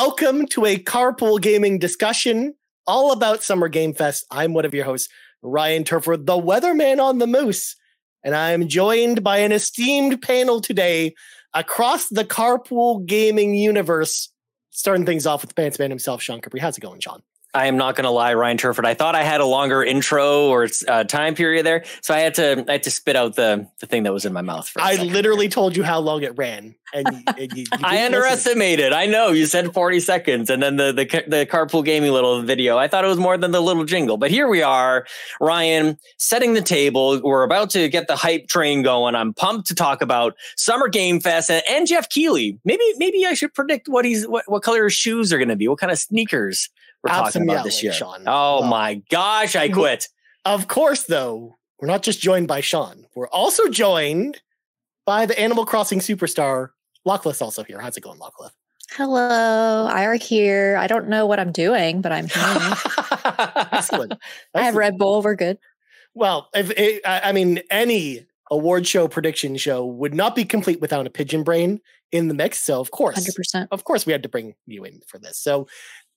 Welcome to a carpool gaming discussion all about Summer Game Fest. I'm one of your hosts, Ryan Turford, the weatherman on the moose, and I'm joined by an esteemed panel today across the carpool gaming universe. Starting things off with pants man himself, Sean Capri. How's it going, Sean? I am not going to lie, Ryan Turford. I thought I had a longer intro or uh, time period there, so I had to I had to spit out the the thing that was in my mouth. I literally told you how long it ran, and, and you, you I underestimated. I know you said forty seconds, and then the, the the carpool gaming little video. I thought it was more than the little jingle, but here we are, Ryan, setting the table. We're about to get the hype train going. I'm pumped to talk about Summer Game Fest and, and Geoff Keighley. Maybe maybe I should predict what he's what, what color his shoes are going to be, what kind of sneakers we're talking about this year. Sean. Oh well, my gosh, I quit. Of course, though, we're not just joined by Sean. We're also joined by the Animal Crossing superstar, Lockless, also here. How's it going, Lockless? Hello, Ira here. I don't know what I'm doing, but I'm here. Excellent. I have Red Bull. We're good. Well, if it, I mean, any award show prediction show would not be complete without a pigeon brain in the mix. So, of course, 100%. Of course, we had to bring you in for this. So,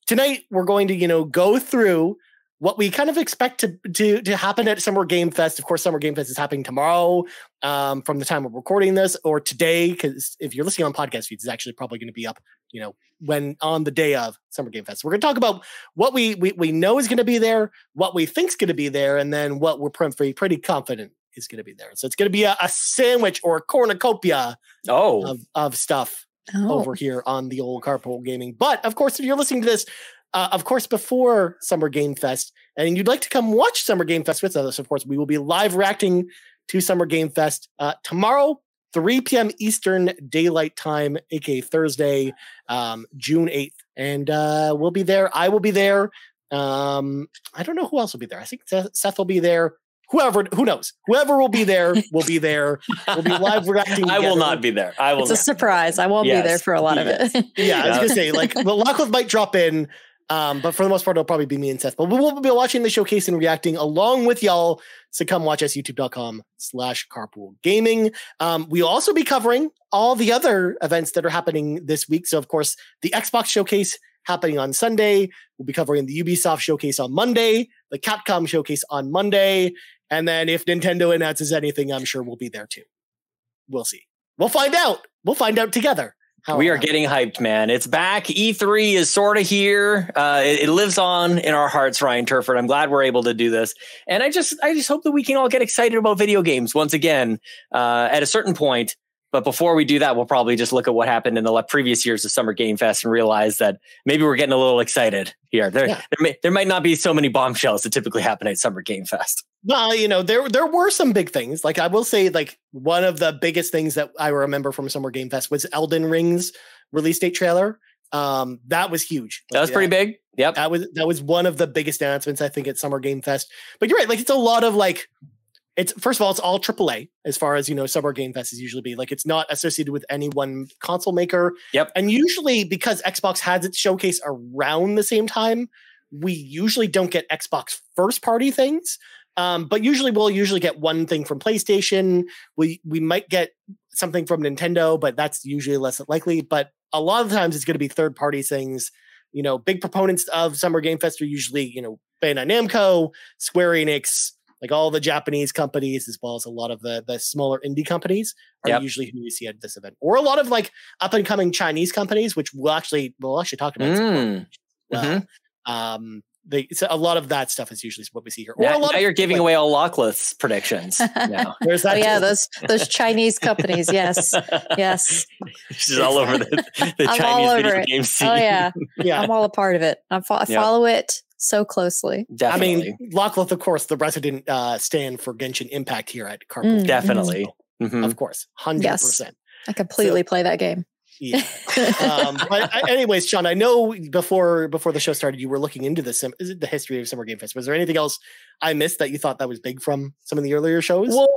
tonight we're going to you know go through what we kind of expect to to to happen at Summer Game Fest. Of course, Summer Game Fest is happening tomorrow um, from the time of recording this, or today, because if you're listening on podcast feeds, it's actually probably going to be up, you know, when on the day of Summer Game Fest. We're going to talk about what we we, we know is going to be there, what we think is going to be there, and then what we're pretty pretty confident is going to be there. So it's going to be a, a sandwich or a cornucopia oh. of, of stuff oh. over here on the old carpool gaming. But of course, if you're listening to this, uh, of course, before Summer Game Fest, and you'd like to come watch Summer Game Fest with us, of course, we will be live reacting to Summer Game Fest uh, tomorrow, 3 p.m. Eastern Daylight Time, aka Thursday, um, June 8th. And uh, we'll be there. I will be there. Um, I don't know who else will be there. I think Seth will be there whoever who knows? Whoever will be there will be there. We'll be live reacting i will not be there. I will it's not. a surprise. I won't yes. be there for a lot yes. of it. Yeah i was gonna say like well Lachlan might drop in um, but for the most part it'll probably be me and seth but we will be watching the showcase and reacting along with y'all. So come watch us youtube.com slash carpool gaming. Um, we'll also be covering all the other events that are happening this week. So of course the xbox showcase happening on Sunday. We'll be covering the Ubisoft showcase on Monday, the Capcom showcase on Monday, and then if Nintendo announces anything, I'm sure we'll be there too. We'll see. We'll find out. We'll find out together. we are getting hyped, man. It's back. E3 is sort of here. Uh, it, it, lives on in our hearts, Ryan Turford. I'm glad we're able to do this, and I just, I just hope that we can all get excited about video games once again. Uh, at a certain point, but before we do that, we'll probably just look at what happened in the previous years of Summer Game Fest and realize that maybe we're getting a little excited here. There, yeah. there, may, there might not be so many bombshells that typically happen at Summer Game Fest. Well, you know, there there were some big things. Like I will say, like one of the biggest things that I remember from Summer Game Fest was Elden Ring's release date trailer. Um, that was huge. Like, that was pretty big. Yep. That was that was one of the biggest announcements I think at Summer Game Fest. But you're right, like it's a lot of like it's first of all, it's all AAA as far as you know. Summer Game Fest is usually be like it's not associated with any one console maker. Yep. And usually because Xbox has its showcase around the same time, we usually don't get Xbox first party things. Um, but usually we'll usually get one thing from PlayStation. We we might get something from Nintendo, but that's usually less likely. But a lot of the times it's going to be third party things. You know, big proponents of Summer Game Fest are usually you know Bandai Namco, Square Enix, like all the Japanese companies as well as a lot of the the smaller indie companies are yep. usually who you see at this event, or a lot of like up and coming Chinese companies, which we'll actually we'll actually talk about. Mm. Well. Mm-hmm. Um, they so a lot of that stuff is usually what we see here. Or now, a lot now you're giving like, away all Lockless predictions. Now. There's that. Oh, yeah, those those Chinese companies. Yes, yes. She's all over the, the Chinese video it. game scene. Oh yeah, yeah. I'm all a part of it. I, fo- I yep. follow it so closely. Definitely. I mean, Lockleth, of course, the resident uh, stand for Genshin Impact here at Carpool. Mm, Definitely. Mm-hmm. Of course, hundred yes. percent. I completely so, play that game. Yeah. um, but anyways, Sean, I know before before the show started, you were looking into this the history of Summer Game Fest. Was there anything else I missed that you thought that was big from some of the earlier shows? Well,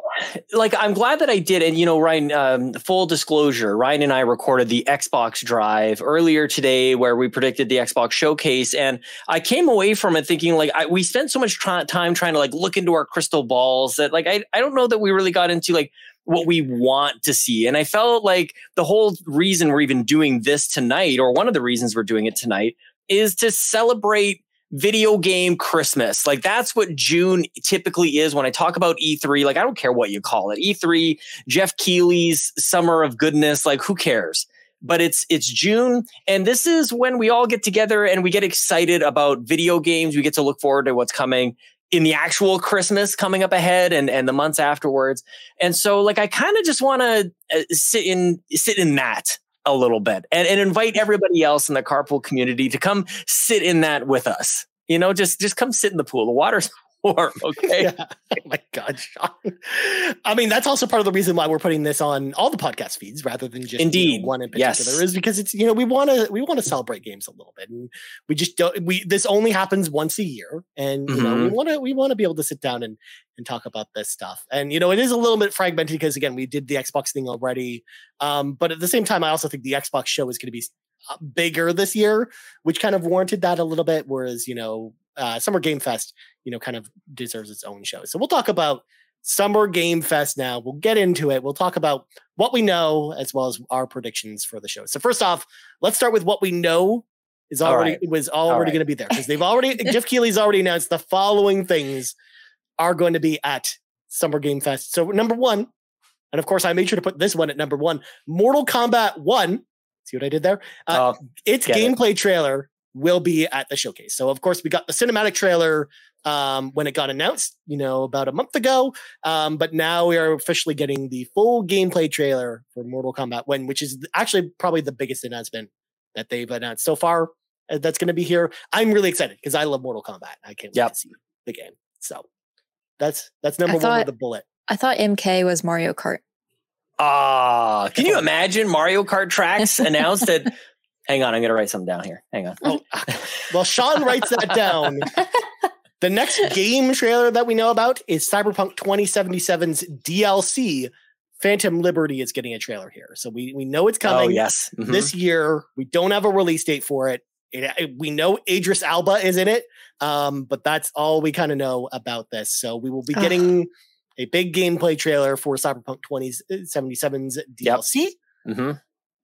like I'm glad that I did. And you know, Ryan, um, full disclosure, Ryan and I recorded the Xbox Drive earlier today, where we predicted the Xbox Showcase, and I came away from it thinking like I, we spent so much time trying to like look into our crystal balls that like I I don't know that we really got into like what we want to see. And I felt like the whole reason we're even doing this tonight, or one of the reasons we're doing it tonight, is to celebrate video game Christmas. Like that's what June typically is when I talk about E3. Like I don't care what you call it. E3, Geoff Keighley's summer of goodness, like who cares? But it's it's June and this is when we all get together and we get excited about video games. We get to look forward to what's coming in the actual Christmas coming up ahead and and the months afterwards. And so like I kind of just want to uh, sit in sit in that a little bit and, and invite everybody else in the carpool community to come sit in that with us. You know, just just come sit in the pool. The water's warm. Okay. Yeah. Oh my God, Sean. I mean, that's also part of the reason why we're putting this on all the podcast feeds rather than just indeed you know, one in particular yes. is because it's you know we want to we want to celebrate games a little bit and we just don't we this only happens once a year and you mm-hmm. know we want to we want to be able to sit down and and talk about this stuff and you know it is a little bit fragmented because again we did the Xbox thing already um but at the same time I also think the Xbox show is going to be uh, bigger this year, which kind of warranted that a little bit. Whereas, you know, uh, Summer Game Fest, you know, kind of deserves its own show. So we'll talk about Summer Game Fest now. We'll get into it. We'll talk about what we know as well as our predictions for the show. So first off, let's start with what we know is already right. was already right. going to be there because they've already Geoff Keighley's already announced the following things are going to be at Summer Game Fest. So number one, and of course I made sure to put this one at number one, Mortal Kombat One. See what I did there? Uh, uh, its gameplay it. trailer will be at the showcase. So of course we got the cinematic trailer um, when it got announced, you know, about a month ago. Um, but now we are officially getting the full gameplay trailer for Mortal Kombat One, which is actually probably the biggest announcement that they've announced so far. Uh, that's going to be here. I'm really excited because I love Mortal Kombat. I can't yep. wait to see the game. So that's that's number thought, one with the bullet. I thought MK was Mario Kart. Ah, uh, can you imagine Mario Kart tracks announced at Hang on, I'm going to write something down here. Hang on. Oh, well, Sean writes that down. the next game trailer that we know about is Cyberpunk 2077's DLC. Phantom Liberty is getting a trailer here. So we, we know it's oh, coming. Oh, yes. Mm-hmm. This year. We don't have a release date for it. it, it we know Idris Elba is in it, um, but that's all we kind of know about this. So we will be getting a big gameplay trailer for Cyberpunk 2077's DLC. Yep. Mm-hmm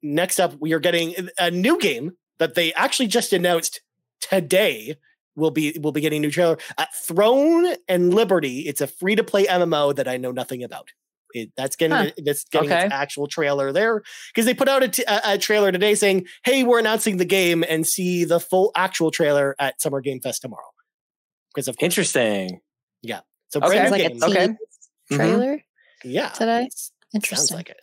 next up, we are getting a new game that they actually just announced today. Will be will be getting a new trailer. Uh, Throne and Liberty. It's a free to play MMO that I know nothing about. It, that's getting huh. that's getting okay. its actual trailer there because they put out a, t- a, a trailer today saying, "Hey, we're announcing the game and see the full actual trailer at Summer Game Fest tomorrow." Because of interesting, yeah. So okay. brand new like game. okay. Mm-hmm. Trailer. Mm-hmm. Yeah. Today. Interesting. Sounds like it.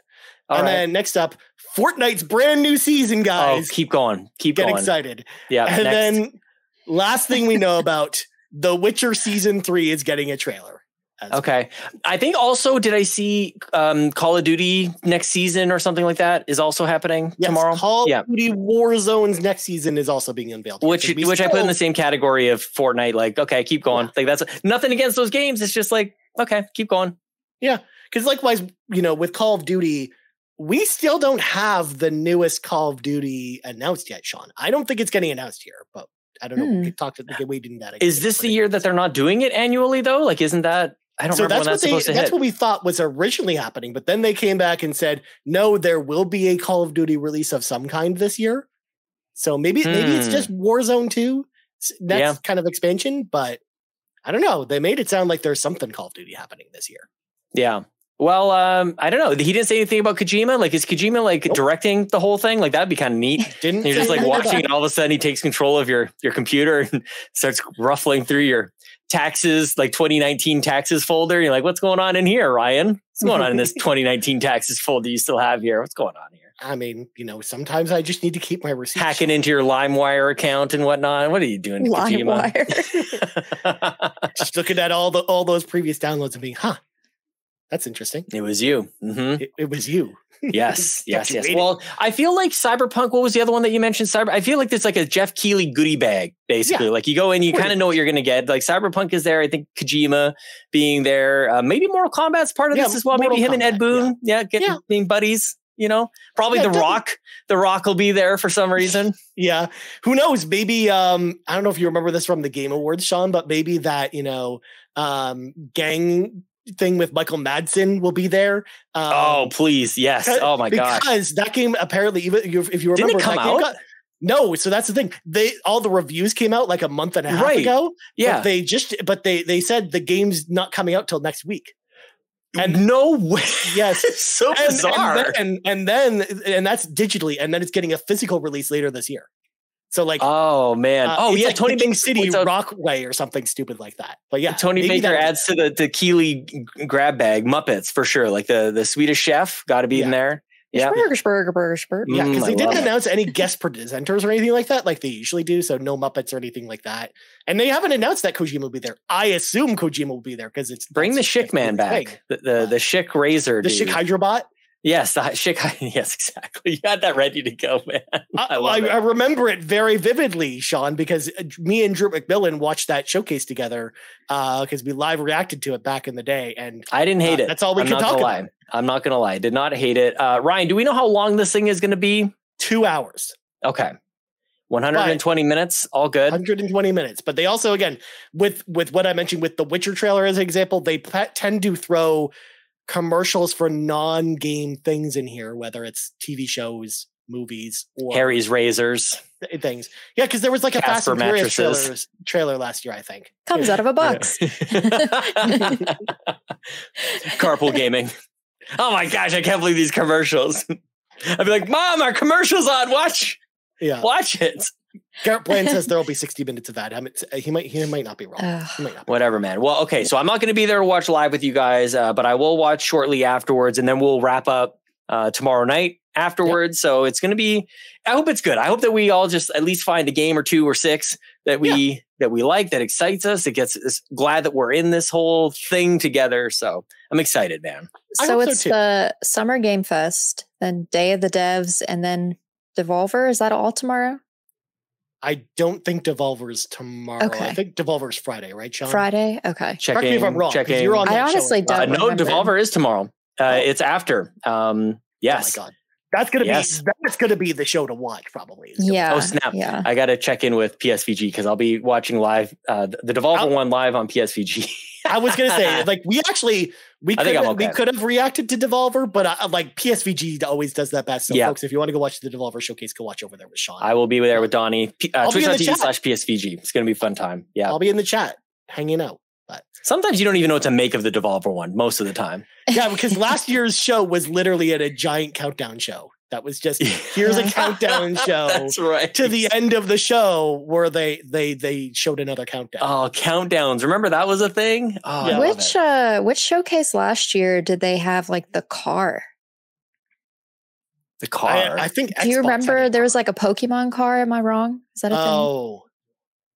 All and right. then next up, Fortnite's brand new season, oh, guys. Oh, keep going. Keep going. Get going. excited. Yeah. And next. then last thing we know about The Witcher season three is getting a trailer. Okay. Well. I think also did I see um, Call of Duty next season or something like that is also happening yes, tomorrow? Call yeah. of Duty Warzone's next season is also being unveiled. Which which I put in the same category of Fortnite. Like, okay, keep going. Yeah. Like that's nothing against those games. It's just like, okay, keep going. Yeah. Because likewise, you know, with Call of Duty, we still don't have the newest Call of Duty announced yet, Sean. I don't think it's getting announced here, but I don't know. Hmm. We could talk to the waiting that. Is this the year that they're not doing it annually though? Like, isn't that? I don't so remember that's when that's they, That's hit. what we thought was originally happening, but then they came back and said, no, there will be a Call of Duty release of some kind this year. So maybe hmm. maybe it's just hmm. Warzone 2. That's yeah. kind of expansion, but I don't know. They made it sound like there's something Call of Duty happening this year. Yeah. Well, um, I don't know. He didn't say anything about Kojima. Like, is Kojima like nope. directing the whole thing? Like, that'd be kind of neat. Didn't you're just like watching, and all of a sudden he takes control of your your computer and starts ruffling through your taxes, like 2019 taxes folder. You're like, what's going on in here, Ryan? What's going on in this 2019 taxes folder you still have here? What's going on here? I mean, you know, sometimes I just need to keep my receipts. Hacking into your LimeWire account and whatnot. What are you doing, LimeWire? just looking at all the all those previous downloads and being, huh, that's interesting. It was you. Mm-hmm. It, it, was you. Yes, yes, yes. Well, I feel like Cyberpunk. What was the other one that you mentioned? Cyber. I feel like it's like a Geoff Keighley goodie bag, basically. Yeah. Like you go in, you kind of know what you're going to get. Like Cyberpunk is there. I think Kojima being there. Uh, maybe Mortal Kombat's part of yeah, this as well. Mortal maybe him Kombat, and Ed Boon. Yeah, yeah getting yeah. being buddies. You know, probably The Rock. The Rock will be there for some reason. yeah, who knows? Maybe um, I don't know if you remember this from the Game Awards, Sean, but maybe that you know um, gang thing with Michael Madsen will be there. Um, oh, please. Yes. Oh my god. Because that game apparently, even if you remember, Didn't it come out? Got, no, so that's the thing. They all the reviews came out like a month and a half right. ago. Yeah, they just but they they said the game's not coming out till next week. And no way. Yes, so and, bizarre. And, and, and then and that's digitally, and then it's getting a physical release later this year. So like, oh man, uh, oh yeah, like Tony Baker City Rockway or something stupid like that. But yeah, Tony Baker adds to the the Keighley grab bag Muppets for sure. Like the the Swedish chef got to be yeah. in there. Yeah, burger, burger, burger, burger. Yeah, because mm, they didn't announce any guest presenters or anything like that, like they usually do. So no Muppets or anything like that. And they haven't announced that Kojima will be there. I assume Kojima will be there because it's bring the Schick man back, the the, the Schick Razor, the Schick Hydrobot. Yes, the Schick. Yes, exactly. You had that ready to go, man. I, I, I, remember it very vividly, Sean, because uh, me and Drew McMillan watched that showcase together because uh, we live reacted to it back in the day, and I didn't hate uh, it. That's all we I'm could talk lie. about. I'm not gonna lie, I did not hate it. Uh, Ryan, do we know how long this thing is going to be? Two hours. Okay. 120 but minutes, all good. 120 minutes, but they also, again, with with what I mentioned with the Witcher trailer as an example, they tend to throw commercials for non-game things in here, whether it's TV shows, movies, or Harry's razors uh, things. Yeah, because there was like a Fast and Furious trailer, trailer last year, I think. Comes out of a box. Carpool gaming. Oh my gosh, I can't believe these commercials. I'd be like, Mom, our commercial's on. Watch. Yeah. Watch it. Garrett Bland says there will be 60 minutes of that. he might he might not be wrong. Not be Whatever, wrong. man. Well, okay, so I'm not going to be there to watch live with you guys, uh, but I will watch shortly afterwards, and then we'll wrap up uh, tomorrow night afterwards. Yep. So it's going to be. I hope it's good. I hope that we all just at least find a game or two or six that we yeah. that we like that excites us. It gets us glad that we're in this whole thing together. So I'm excited, man. So it's so the Summer Game Fest, then Day of the Devs, and then Devolver. Is that all tomorrow? I don't think Devolver's tomorrow. Okay. I think Devolver's Friday, right, Sean? Friday. Okay. Checking, Correct me if I'm wrong. Checking. You're on I honestly show. don't. Uh, no, Devolver is tomorrow. Uh, oh. It's after. Um, yes. Oh my god. That's gonna yes. be that's gonna be the show to watch, probably. Yeah. Oh snap! Yeah. I got to check in with PSVG because I'll be watching live uh, the Devolver I'll, one live on PSVG. I was gonna say like we actually we could okay. we could have reacted to Devolver, but uh, like PSVG always does that best. So yeah. folks, if you want to go watch the Devolver showcase, go watch over there with Sean. I will be there with Donnie. Uh, Twitch.tv slash PSVG. It's gonna be a fun time. Yeah, I'll be in the chat hanging out. But sometimes you don't even know what to make of the Devolver one. Most of the time. Yeah, because last year's show was literally at a giant countdown show. That was just here's a countdown show. That's right. To the end of the show where they they they showed another countdown. Oh, countdowns. Remember that was a thing? Oh, yeah. Which uh which showcase last year did they have like the car? The car. I, I think Do you remember there was like a Pokemon car, am I wrong? Is that a oh. thing? Oh.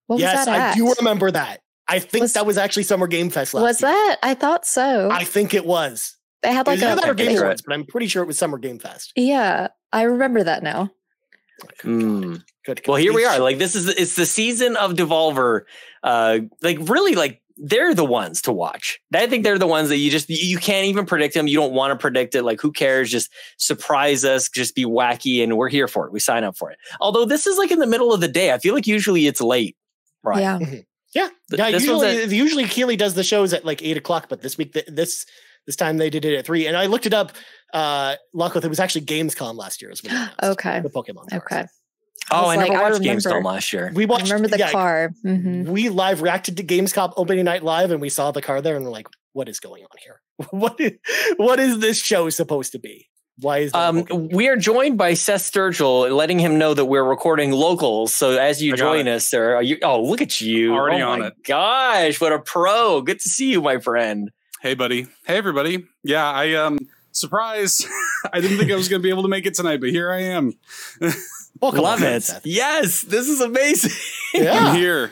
What yes, I do remember that. I think was, that was actually Summer Game Fest last Was year. that? I thought so. I think it was. They had like a other Game Awards, but I'm pretty sure it was Summer Game Fest. Yeah, I remember that now. Mm. Good. Well, here we are. Like this is it's the season of Devolver. Uh, like really, like they're the ones to watch. I think they're the ones that you just you can't even predict them. You don't want to predict it. Like who cares? Just surprise us. Just be wacky, and we're here for it. We sign up for it. Although this is like in the middle of the day. I feel like usually it's late. Right. Yeah. Mm-hmm. Yeah. yeah. Usually, at, usually Keighley does the shows at like eight o'clock, but this week this this time they did it at three. And I looked it up. Uh, Luckleth, it was actually Gamescom last year. As well. okay. The Pokemon. Cars. Okay. Oh, I, I never watched Gamescom last year. We watched. I remember the yeah, car. Mm-hmm. We live reacted to Gamescom opening night live, and we saw the car there, and we're like, "What is going on here? what is what is this show supposed to be? Why is um, we are joined by Seth Sturgill, letting him know that we're recording locals. So as you join us, sir, you, oh look at you! Already oh on it. Gosh, what a pro! Good to see you, my friend. Hey, buddy. Hey, everybody. Yeah, I um surprise. I didn't think I was going to be able to make it tonight, but here I am. Welcome Love it. Seth. Yes, this is amazing. Yeah. I'm here.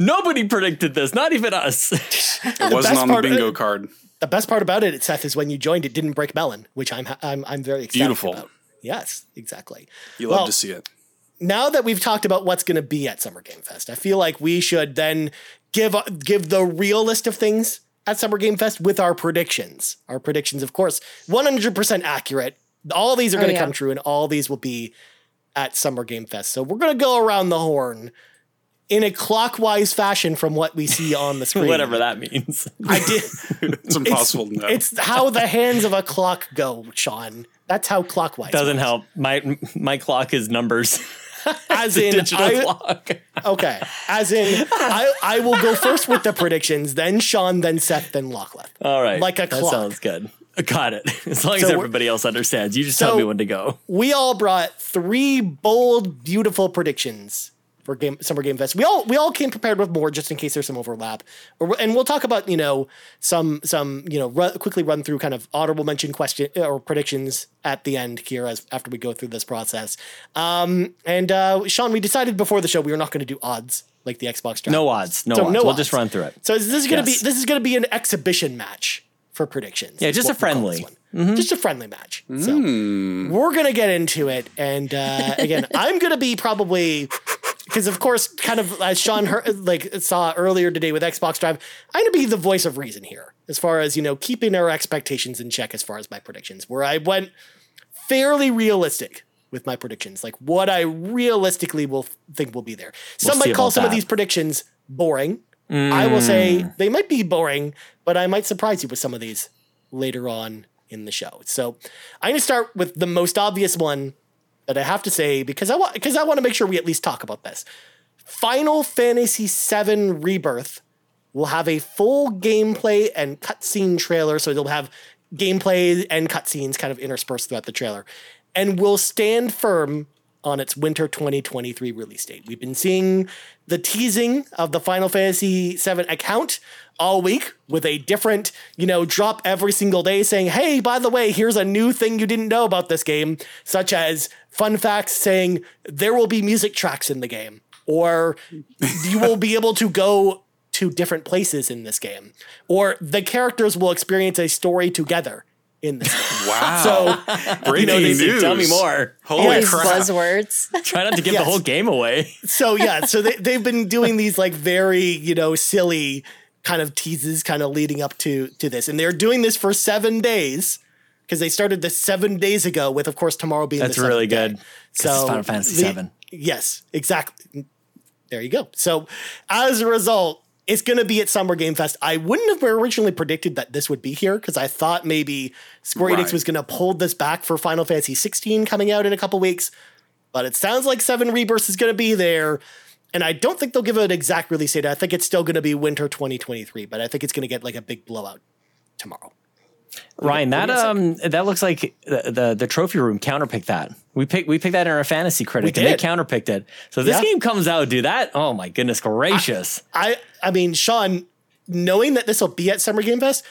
Nobody predicted this, not even us. it wasn't on the bingo card. The best part about it, Seth, is when you joined, it didn't break melon, which I'm I'm I'm very excited Beautiful. about. Yes, exactly. You well, love to see it. Now that we've talked about what's going to be at Summer Game Fest, I feel like we should then give give the real list of things at Summer Game Fest with our predictions. Our predictions, of course, 100% accurate. All these are going to oh, yeah. come true, and all these will be at Summer Game Fest. So we're going to go around the horn in a clockwise fashion from what we see on the screen. Whatever that means. I did. it's impossible it's, to know. It's how the hands of a clock go, Sean. That's how clockwise. Doesn't works. help. My my clock is numbers. As in digital I, clock. okay. As in I, I will go first with the predictions, then Sean, then Seth, then Lachlan. All right. Like a that clock. sounds good. Got it. As long so as everybody else understands. You just so tell me when to go. We all brought three bold, beautiful predictions for game Summer Game Fest. We all we all came prepared with more just in case there's some overlap. And we'll talk about you know some some you know run, quickly run through kind of honorable mention question or predictions at the end here as after we go through this process. Um, and uh, Sean, we decided before the show we were not going to do odds like the Xbox draft. No odds. No so odds. No we'll odds. just run through it. So this is going to yes. be this is going to be an exhibition match for predictions. Yeah, just a friendly. Mm-hmm. Just a friendly match. Mm. So we're gonna get into it, and uh, again, I'm gonna be probably because of course, kind of as Sean heard, like saw earlier today with Xbox Drive, I'm gonna be the voice of reason here, as far as you know, keeping our expectations in check as far as my predictions, where I went fairly realistic with my predictions, like what I realistically will think will be there. Some we'll might call some that. of these predictions boring. Mm. I will say they might be boring, but I might surprise you with some of these later on in the show. So I'm gonna start with the most obvious one that I have to say because I want because I want to make sure we at least talk about this. Final Fantasy VII Rebirth will have a full gameplay and cutscene trailer, so it'll have gameplay and cutscenes kind of interspersed throughout the trailer, and will stand firm on its winter 2023 release date. We've been seeing the teasing of the Final Fantasy VII account all week with a different, you know, drop every single day saying, hey, by the way, here's a new thing you didn't know about this game, such as fun facts saying there will be music tracks in the game, or you will be able to go to different places in this game, or the characters will experience a story together in this game. Wow. So, breaking you know, news. Tell me more. Holy crap. buzzwords. Try not to give yes. the whole game away. so, yeah, so they, they've been doing these like very, you know, silly kind of teases kind of leading up to to this. And they're doing this for 7 days because they started this 7 days ago with of course tomorrow being That's really good. Day. So Final Fantasy the, 7. Yes, exactly. There you go. So, as a result, it's going to be at Summer Game Fest. I wouldn't have originally predicted that this would be here because I thought maybe Square right. Enix was going to pull this back for Final Fantasy 16 coming out in a couple weeks. But it sounds like Seven Rebirth is going to be there. And I don't think they'll give an exact release date. I think it's still going to be winter 2023, but I think it's going to get like a big blowout tomorrow. Ryan, that um that looks like the, the, the trophy room counterpicked that. We picked we picked that in our fantasy critic and they counterpicked it. So this yeah. game comes out, do that. Oh my goodness gracious. I, I I mean, Sean, knowing that this will be at Summer Game Fest,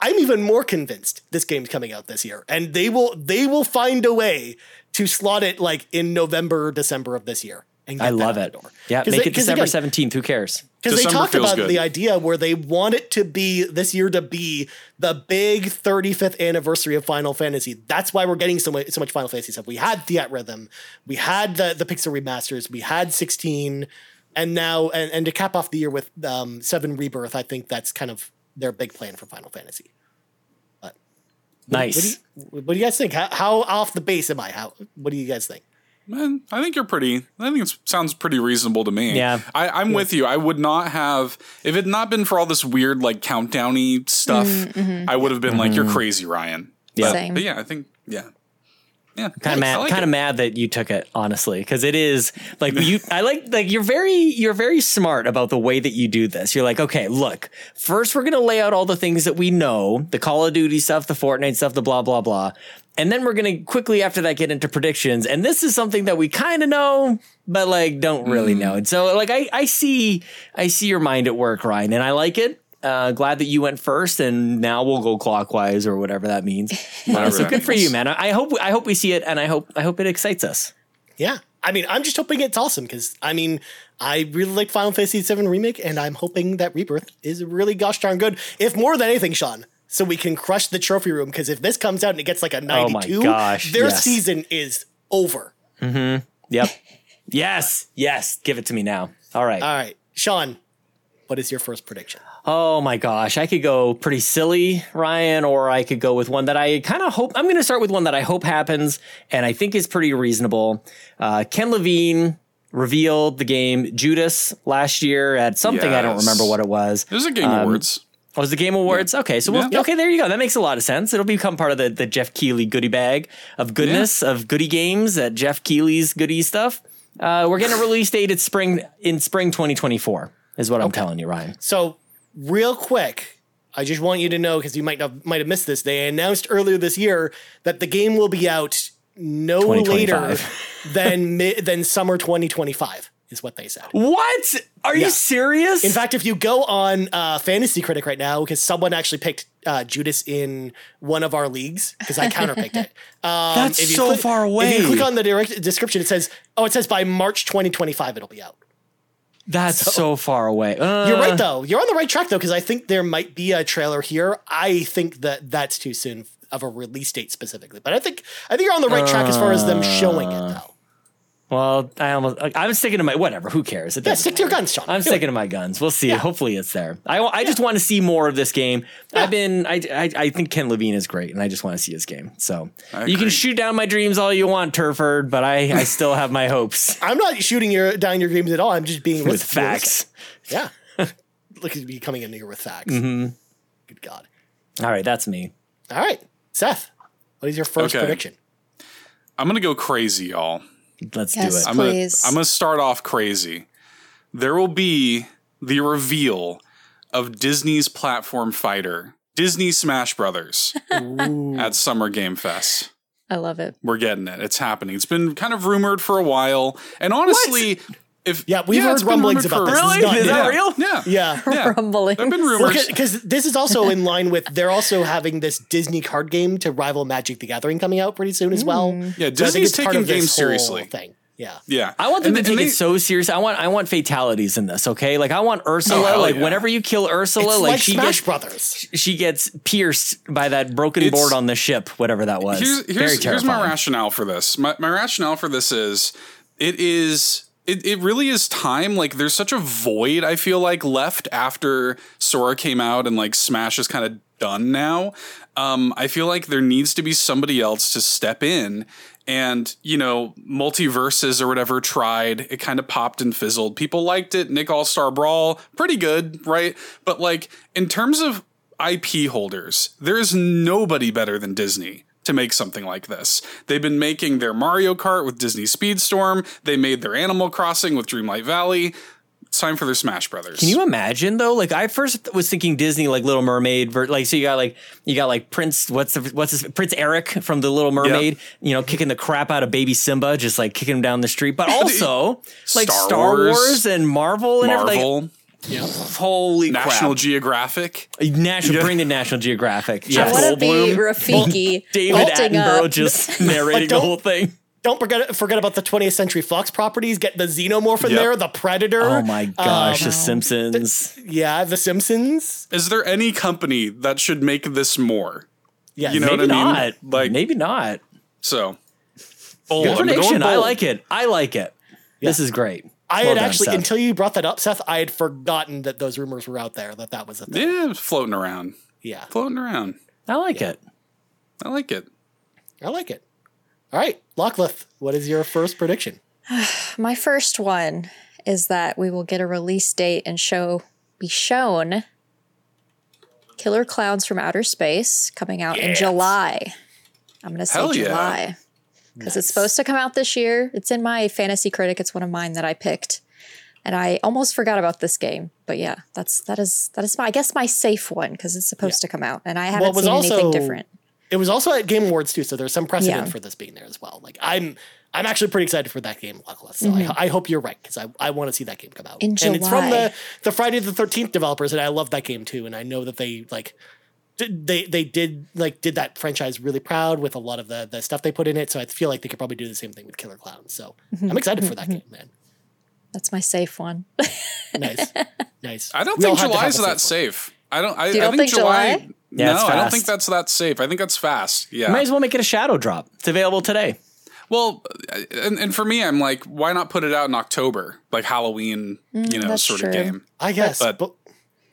I'm even more convinced this game's coming out this year. And they will they will find a way to slot it like in November or December of this year. I love it. Yeah, make they, it December seventeenth. Who cares? Because they talked about good. the idea where they want it to be this year to be the big 35th anniversary of Final Fantasy. That's why we're getting so much, so much Final Fantasy stuff. We had Theatrhythm, we had the the Pixel remasters, we had 16, and now and, and to cap off the year with um, Seven Rebirth. I think that's kind of their big plan for Final Fantasy. But nice. What do, you, what do you guys think? How, how off the base am I? How? What do you guys think? Man, I think you're pretty. I think it sounds pretty reasonable to me. Yeah, I, am yeah. with you. I would not have if it had not been for all this weird like countdowny stuff. Mm, mm-hmm. I would have been mm-hmm. like, "You're mm-hmm. crazy, Ryan." Yeah, but, but yeah, I think yeah. Yeah, kind of mad, like kind of mad that you took it, honestly, because it is like you. I like like you're very you're very smart about the way that you do this. You're like, okay, look, first we're gonna lay out all the things that we know, the Call of Duty stuff, the Fortnite stuff, the blah blah blah, and then we're going to quickly after that get into predictions. And this is something that we kind of know, but like don't really mm. know. And so like I, I see, I see your mind at work, Ryan, and I like it. Uh, glad that you went first, and now we'll go clockwise or whatever that means. Uh, so good for you, man. I, I hope I hope we see it, and I hope I hope it excites us. Yeah, I mean, I'm just hoping it's awesome because I mean, I really like Final Fantasy VII remake, and I'm hoping that Rebirth is really gosh darn good. If more than anything, Sean, so we can crush the trophy room. Because if this comes out and it gets like a 92, oh gosh, their yes. season is over. Mm-hmm. Yep. yes. Yes. Give it to me now. All right. All right. Sean, what is your first prediction? Oh my gosh, I could go pretty silly, Ryan, or I could go with one that I kind of hope. I'm going to start with one that I hope happens and I think is pretty reasonable. Uh, Ken Levine revealed the game Judas last year at something yes. I don't remember what it was. It was a Game um, Awards. Oh, was the Game Awards? Yeah. Okay, so we'll, yeah. okay, there you go. That makes a lot of sense. It'll become part of the, the Geoff Keighley goodie bag of goodness yeah. of goodie games at Geoff Keighley's goodie stuff. Uh, we're getting a release date in spring in spring 2024 is what I'm telling you, Ryan. So real quick, I just want you to know because you might have might have missed this. They announced earlier this year that the game will be out no later than than summer 2025 is what they said. What? Are yeah. you serious? In fact, if you go on uh, Fantasy Critic right now, because someone actually picked uh, Judas in one of our leagues, because I counterpicked it. Um, That's so click, far away. If you click on the direct description, it says, "Oh, it says by March 2025 it'll be out." That's so, so far away. Uh, you're right though. You're on the right track though, because I think there might be a trailer here. I think that that's too soon of a release date specifically, but I think I think you're on the right track as far as them showing it though. Well, I almost I'm sticking to my whatever. Who cares? It yeah, stick to your guns, Sean. I'm Do sticking it. to my guns. We'll see. Yeah. Hopefully, it's there. I I yeah. just want to see more of this game. I've been I, I, I think Ken Levine is great, and I just want to see his game. So you can shoot down my dreams all you want, Turford, but I I still have my hopes. I'm not shooting your down your dreams at all. I'm just being with facts. Yeah, look at me coming in here with facts. Mm-hmm. Good God. All right, that's me. All right, Seth. What is your first okay. prediction? I'm gonna go crazy, y'all. Let's yes, do it. I'm gonna, I'm gonna start off crazy. There will be the reveal of Disney's platform fighter, Disney Smash Brothers, at Summer Game Fest. I love it. We're getting it. It's happening. It's been kind of rumored for a while, and honestly. What? If, yeah, we've yeah, heard rumblings about this. Really? Is, is that real? Yeah. Yeah. yeah. rumblings. There've been rumors. Because this is also in line with, they're also having this Disney card game to rival Magic the Gathering coming out pretty soon as well. Mm. Yeah, so Disney's taking games seriously. Thing. Yeah. Yeah. I want them and to take they, it so serious. I want I want fatalities in this, okay? Like I want Ursula, oh, like yeah. whenever you kill Ursula, it's like, like she Smash gets Brothers. She gets pierced by that broken it's, board on the ship, whatever that was. Here's, here's, here's my rationale for this. My, my rationale for this is it is it, it really is time. Like there's such a void, I feel like, left after Sora came out and like Smash is kind of done now. Um, I feel like there needs to be somebody else to step in and you know MultiVersus or whatever tried it kind of popped and fizzled people liked it nick all-star brawl pretty good right but like in terms of ip holders there's nobody better than disney to make something like this. They've been making their Mario Kart with Disney Speedstorm. They made their Animal Crossing with Dreamlight Valley. It's time for their Smash Brothers. Can you imagine though? Like I first was thinking Disney, like Little Mermaid, like so you got like you got like Prince, what's the, what's Prince Eric from the Little Mermaid, yep. you know, kicking the crap out of baby Simba, just like kicking him down the street, but also like Star, Star Wars. Wars. and Marvel and Marvel. everything. Yeah. Holy National crap. Geographic. National, yeah. bring the National Geographic. Yeah. I want to be Rafiki. David Attenborough up. just narrating the whole thing don't forget forget about the 20th Century Fox properties. Get the Xenomorph in yep. there, the Predator. Oh my gosh, um, the Simpsons. The, yeah, the Simpsons. Is there any company that should make this more? Yeah, you know maybe what I mean. Not. Like maybe not. So, bold. Good prediction. I like it. I like it. Yeah. This is great. I well had done, actually Seth. until you brought that up, Seth. I had forgotten that those rumors were out there. That that was a thing. Yeah, floating around. Yeah, floating around. I like yeah. it. I like it. I like it. All right, Lockleth, what is your first prediction? My first one is that we will get a release date and show be shown Killer Clowns from Outer Space coming out yes. in July. I'm going to say Hell July because nice. it's supposed to come out this year. It's in my fantasy critic. It's one of mine that I picked, and I almost forgot about this game. But yeah, that's that is that is my I guess my safe one because it's supposed yeah. to come out, and I haven't well, seen also, anything different. It was also at Game Awards too, so there's some precedent yeah. for this being there as well. Like I'm, I'm actually pretty excited for that game, Luckless. So mm-hmm. I, I, hope you're right because I, I want to see that game come out. In and it's from the the Friday the Thirteenth developers, and I love that game too. And I know that they like they they did like did that franchise really proud with a lot of the the stuff they put in it. So I feel like they could probably do the same thing with Killer Clowns. So mm-hmm. I'm excited for that mm-hmm. game, man. That's my safe one. nice, nice. I don't we think July is that safe. I don't. I, don't I think, think July, July yeah, no, I don't think that's that safe. I think that's fast. Yeah. Might as well make it a shadow drop. It's available today. Well, and, and for me, I'm like, why not put it out in October, like Halloween, mm, you know, sort true. of game. I guess, but, but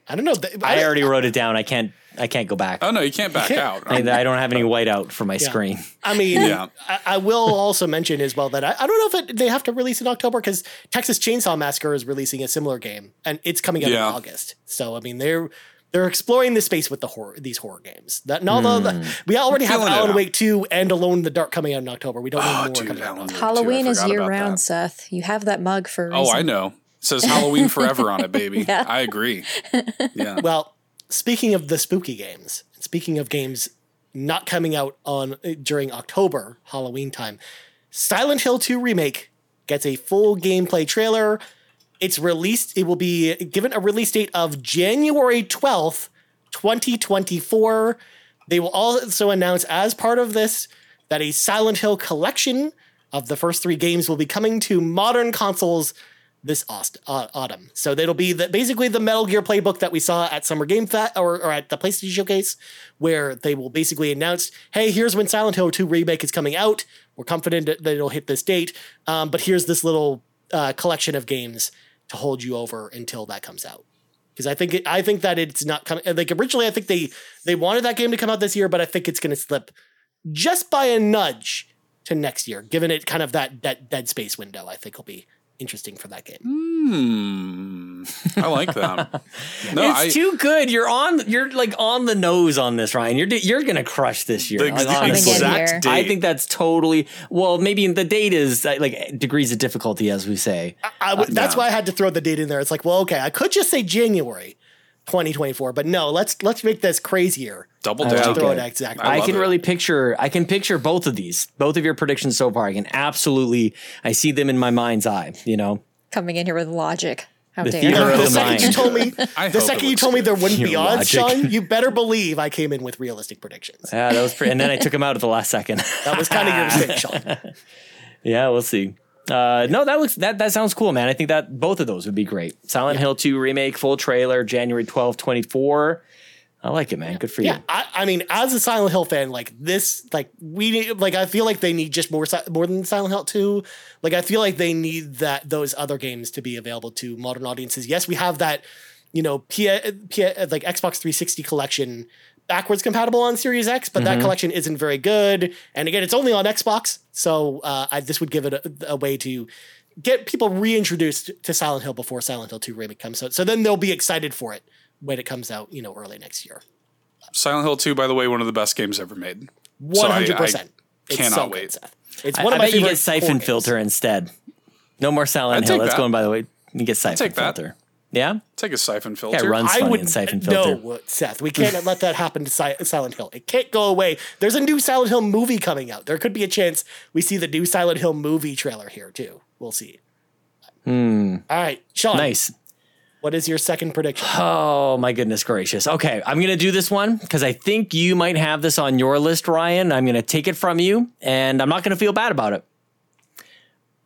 I don't know. I, I already wrote it down. I can't I can't go back. Oh no, you can't back can't. out. I, I don't have any whiteout for my Yeah. screen. I mean, Yeah. I, I will also mention as well that I, I don't know if it, they have to release in October because Texas Chainsaw Massacre is releasing a similar game and it's coming out Yeah. in August. So I mean, they're they're exploring the space with the horror these horror games. That and although the- hmm. we already have Feeling it Alan. Wake two and Alone in the Dark coming out in October. We don't need Oh, more dude, coming out. Halloween is year round, that. Seth. You have that mug for a Oh. I know. It says Halloween forever on it, baby. Yeah. I agree. Yeah. Well, speaking of the spooky games, speaking of games not coming out on uh, during October Halloween time, Silent Hill 2 remake gets a full gameplay trailer. It's released. It will be given a release date of January 12th, 2024. They will also announce as part of this that a Silent Hill collection of the first three games will be coming to modern consoles this aust- uh, autumn. So that'll be the, basically the Metal Gear playbook that we saw at Summer Game Fest or, or at the PlayStation Showcase, where they will basically announce, "Hey, here's when Silent Hill 2 remake is coming out. We're confident that it'll hit this date, um, but here's this little uh, collection of games to hold you over until that comes out." Because I think it, I think that it's not coming. Like originally, I think they they wanted that game to come out this year, but I think it's going to slip just by a nudge to next year, given it kind of that that dead space window. I think will be interesting for that game. Hmm. I like that. No, it's I, too good. You're on. You're like on the nose on this, Ryan. You're you're gonna crush this year. the, Like, the honestly. in here. exact date. I think that's totally well. Maybe the date is uh, like degrees of difficulty, as we say. I w- that's yeah. why I had to throw the date in there. It's like, well, okay, I could just say January 2024, but no, let's let's make this crazier. double I down. like Throw it. it exactly. I I, can it. really picture. I can picture both of these, both of your predictions so far. I can absolutely. I see them in my mind's eye. You know, Coming in here with logic. How The dare you? the the second you told me, the second you looks told me there wouldn't be Your odds, logic. Sean, you better believe I came in with realistic predictions. yeah, that was pretty. And then I took him out at the last second. That was kind of your mistake, Sean. yeah, we'll see. Uh, no, that looks that that sounds cool, man. I think that both of those would be great. Silent Hill 2 remake, full trailer, January 12th, 24. I like it, man. Good for Yeah, you. I, I mean, as a Silent Hill fan, like this, like we need, like I feel like they need just more more than Silent Hill two. Like I feel like they need that those other games to be available to modern audiences. Yes, we have that, you know, P, P like Xbox 360 collection backwards compatible on Series X, but that collection isn't very good. And again, it's only on Xbox, so uh, I, this would give it a, a way to get people reintroduced to Silent Hill before Silent Hill 2 remake comes out. So then they'll be excited for it when it comes out, you know, early next year. Silent Hill 2, by the way, one of the best games ever made. So I- hundred I percent. It's cannot so wait. good, It's one I of my bet you get Siphon horror games. Filter instead. No more Silent I'd Hill. take That's that. going by the way. You get Siphon take that. Filter. Yeah? Take a siphon Yeah, filter. it runs I funny would in Siphon Filter. no, Seth. We can't let that happen to Si- Silent Hill. It can't go away. There's a new Silent Hill movie coming out. There could be a chance we see the new Silent Hill movie trailer here too. We'll see. Hmm. All right, Sean. Nice. What is your second prediction? Oh my goodness gracious. Okay, I'm gonna do this one because I think you might have this on your list, Ryan. I'm gonna take it from you, and I'm not gonna feel bad about it.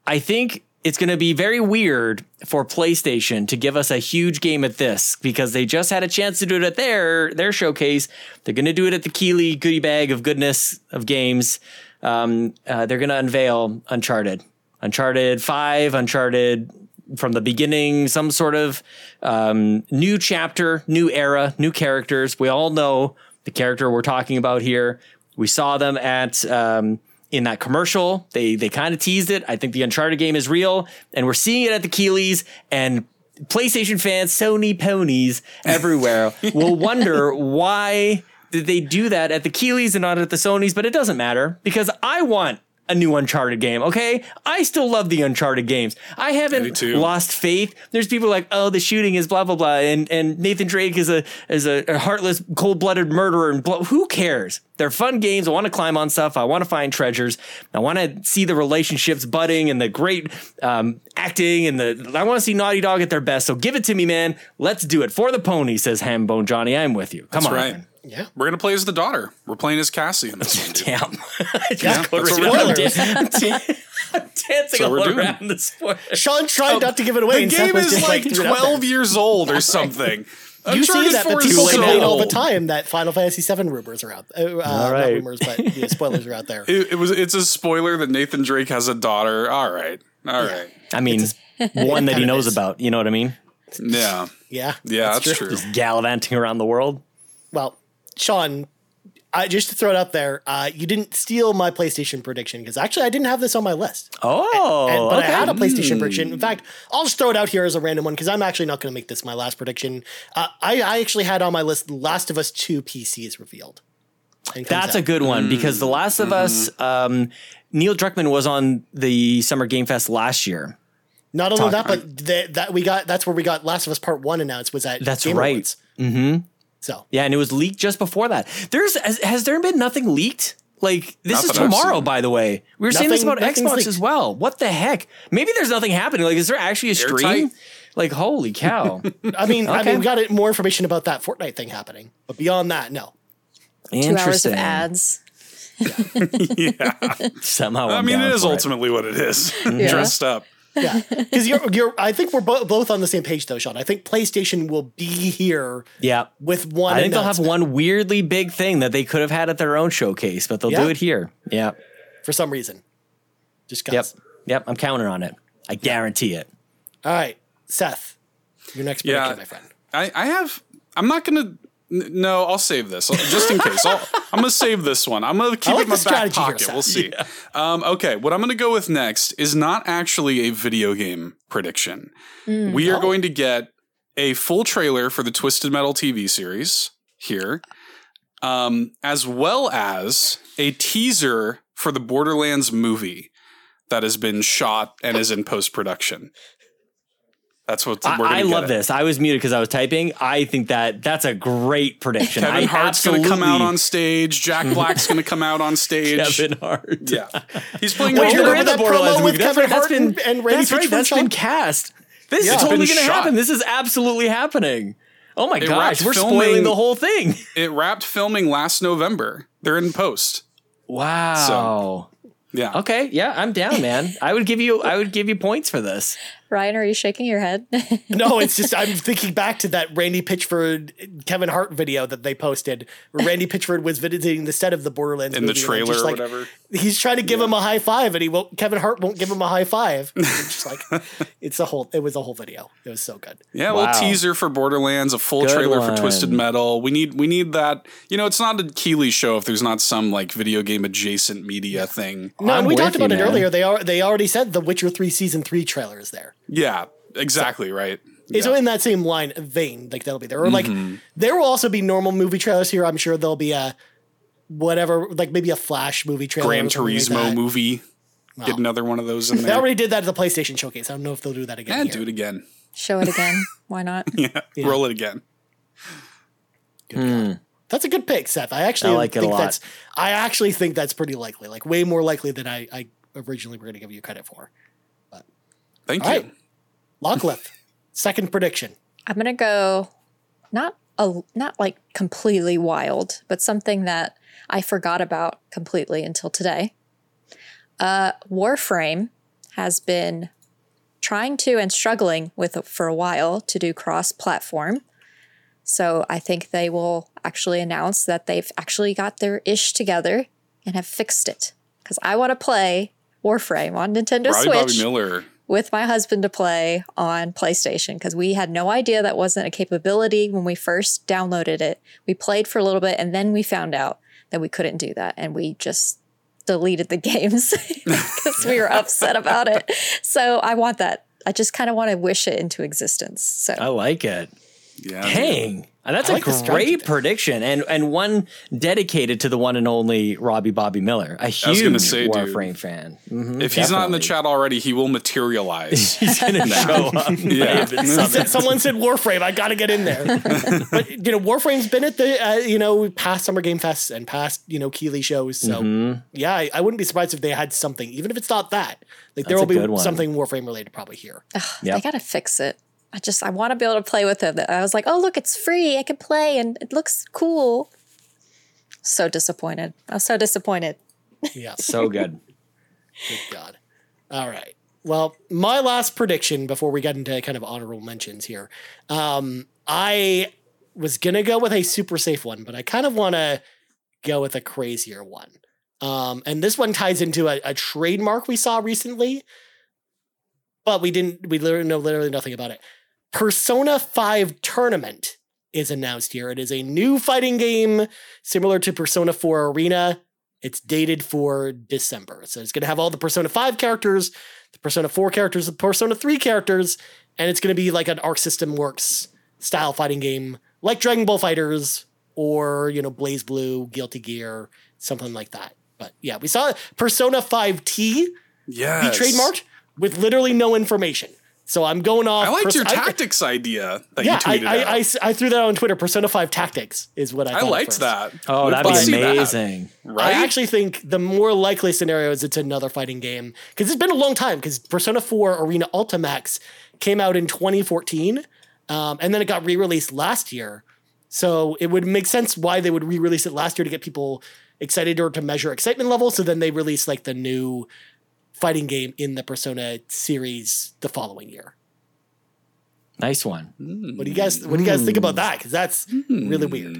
I think it's gonna be very weird for PlayStation to give us a huge game at this because they just had a chance to do it at their their showcase. They're gonna do it at the Keighley goodie bag of goodness of games. Um, uh, they're gonna unveil Uncharted, Uncharted Five, Uncharted from the beginning, some sort of um, new chapter, new era, new characters. We all know the character we're talking about here. We saw them at um, in that commercial. They they kind of teased it. I think the Uncharted game is real, and we're seeing it at the Keighleys and. PlayStation fans, Sony ponies everywhere will wonder why did they do that at the Keighleys and not at the Sonys, but it doesn't matter because I want a new Uncharted game, okay? I still love the Uncharted games. I haven't lost faith. There's people like, oh, the shooting is blah blah blah, and and Nathan Drake is a is a, a heartless, cold blooded murderer, and blah. who cares? They're fun games. I want to climb on stuff. I want to find treasures. I want to see the relationships budding and the great um, acting and the. I want to see Naughty Dog at their best. So give it to me, man. Let's do it for the pony. Says Hambone Johnny. I'm with you. Come That's on, right. Man. Yeah. We're gonna play as the daughter. We're playing as Cassie in this Damn. Yeah, that's what we're doing. I'm dancing what all we're doing. around the spoiler. Sean tried not to give it away. The game is just like threw it out there. 12 years old or something. You see that, 4 but people so complain all the time that Final Fantasy VII rumors are out. Uh, uh, right. Not rumors, but yeah, spoilers are out there. It, it was. It's a spoiler that Nathan Drake has a daughter. All right. All right. I mean, one that he knows is. about. You know what I mean? Yeah. Yeah, Yeah, that's, true. Just Gallivanting around the world. Well, Sean, I, just to throw it up there, uh, you didn't steal my PlayStation prediction because actually I didn't have this on my list. Oh, And- but okay. I had a PlayStation prediction. In fact, I'll just throw it out here as a random one because I'm actually not going to make this my last prediction. Uh, I, I actually had on my list Last of Us 2 PC is revealed. And comes That's a good one because The Last of Us, um, Neil Druckmann was on the Summer Game Fest last year. Not only that, but the, that we got that's where we got Last of Us Part One announced was at That's Game right. Mm-hmm. So Yeah, and it was leaked just before that. There's has, has there been nothing leaked? Like this Not is tomorrow, by the way. We were saying this about Xbox leaked. as well. What the heck? Maybe there's nothing happening. Like, is there actually a stream? Airtight. Like, holy cow! I mean, I mean, we got more information about that Fortnite thing happening, but beyond that, no. Two hours of ads. yeah. Somehow, I I'm mean, down it is for ultimately what it is. Yeah. Dressed up. Yeah, because you're you're. I think we're bo- both on the same page though, Sean. I think PlayStation will be here Yeah, with one. I think they'll have one weirdly big thing that they could have had at their own showcase, but they'll Yeah. do it here. Yeah. for some reason. Just Yep. guys. Yep. I'm counting on it. I guarantee it. All right, Seth, your next prediction, Yeah. my friend. I, I have. I'm not gonna. N- No, I'll save this just in case. I'll, I'm gonna save this one. I'm gonna keep like it in my back pocket. We'll see. Um, okay, what I'm gonna go with next is not actually a video game prediction. We Oh. are going to get a full trailer for the Twisted Metal TV series here, um, as well as a teaser for the Borderlands movie that has been shot and is in post production. That's what we're I, gonna I love this. I was muted because I was typing. I think that that's a great prediction. Kevin I Hart's going to come out on stage. Jack Black's going to come out on stage. Kevin Hart. Yeah, he's playing. Wait, the you Well, remember we're in Borderlands. the Borderlands movie. with That's Kevin right. That's Hart been, and- and Randy that's right. Pitchford, That's been cast. This Yeah. is totally going to happen. This is absolutely happening. Oh my It gosh, we're filming- spoiling the whole thing. It wrapped filming last November. They're in post. Wow. So, yeah. okay, yeah, I'm down, man. I would give you I would give you points for this. Ryan, are you shaking your head? No, it's just I'm thinking back to that Randy Pitchford Kevin Hart video that they posted, where Randy Pitchford was visiting the set of the Borderlands In the movie, and trailer just or whatever. He's trying to give him a high five, and he won't. Kevin Hart won't give him a high five. It's just like it's a whole. It was a whole video. It was so good. Yeah, a Wow. little teaser for Borderlands, a full Good trailer one. for Twisted Metal. We need we need that. You know, it's not a Keighley show if there's not some like video game adjacent media thing. No, I'm and we with talked you, about it man. earlier. They are. They already said the Witcher Three season three trailer is there. Yeah, exactly right. So in that same line vein, like that'll be there. Or like Mm-hmm. there will also be normal movie trailers here. I'm sure there'll be a whatever, like maybe a Flash movie trailer. Gran or something like Turismo that. movie. Get another one of those in there. They already did that at the PlayStation showcase. I don't know if they'll do that again. Yeah, here. do it again. Show it again. Why not? Yeah, roll it again. That's a good pick, Seth. I actually I like it a think lot. that's I actually think that's pretty likely. Like way more likely than I, I originally were gonna give you credit for. Thank All you. right. Lockliff. Second prediction. I'm gonna go not a not like completely wild, but something that I forgot about completely until today. Uh, Warframe has been trying to and struggling with for a while to do cross-platform. So I think they will actually announce that they've actually got their ish together and have fixed it. Because I want to play Warframe on Nintendo Robbie Switch Bobby Miller. With my husband to play on PlayStation because we had no idea that wasn't a capability when we first downloaded it. We played for a little bit and then we found out that we couldn't do that and we just deleted the games because we were upset about it. So I want that. I just kind of want to wish it into existence. So I like it. Yeah. Dang. And that's I like a great prediction and and one dedicated to the one and only Robbie Bobby Miller, a huge say, dude. Warframe fan. Mhm, If he's not in the chat already, he will materialize. he's gonna show up. Yeah. Said- Someone said Warframe. I got to get in there. but you know, Warframe's been at the uh, you know past Summer Game Fest and past you know Keighley shows. So Mm-hmm. yeah, I, I wouldn't be surprised if they had something, even if it's not that. Like there will be one. something Warframe related probably here. they Yep. got to fix it. I just, I want to be able to play with it. I was like, oh, look, it's free. I can play and it looks cool. So disappointed. I was so disappointed. Yeah. So good. Good God. All right. Well, my last prediction before we get into kind of honorable mentions here. Um, I was gonna go with a super safe one, but I kind of want to go with a crazier one. Um, and this one ties into a, a trademark we saw recently, but we didn't. We literally know literally nothing about it. Persona Five Tournament is announced here. It is a new fighting game similar to Persona 4 Arena. It's dated for December. So it's going to have all the Persona 5 characters, the Persona 4 characters, the Persona 3 characters, and it's going to be like an Arc System Works style fighting game like Dragon Ball FighterZ or, you know, BlazBlue, Guilty Gear, something like that. But yeah, we saw Persona 5T Yes. be trademarked with literally no information. So I'm going off. I liked pers- your I- tactics idea that yeah, you I, tweeted I, out. I s- I threw that on Twitter. Persona 5 Tactics is what I I liked first. that. Oh, Would that'd be to see that, amazing. right? I actually think the more likely scenario is it's another fighting game because it's been a long time. Because Persona 4 Arena Ultimax came out in 2014, um, and then it got re-released last year. So it would make sense why they would re-release it last year to get people excited or to measure excitement level. So then they release like the new fighting game in the Persona series the following year. Nice one. Hmm. What do you guys What do you guys think about that? Because that's hmm. really weird.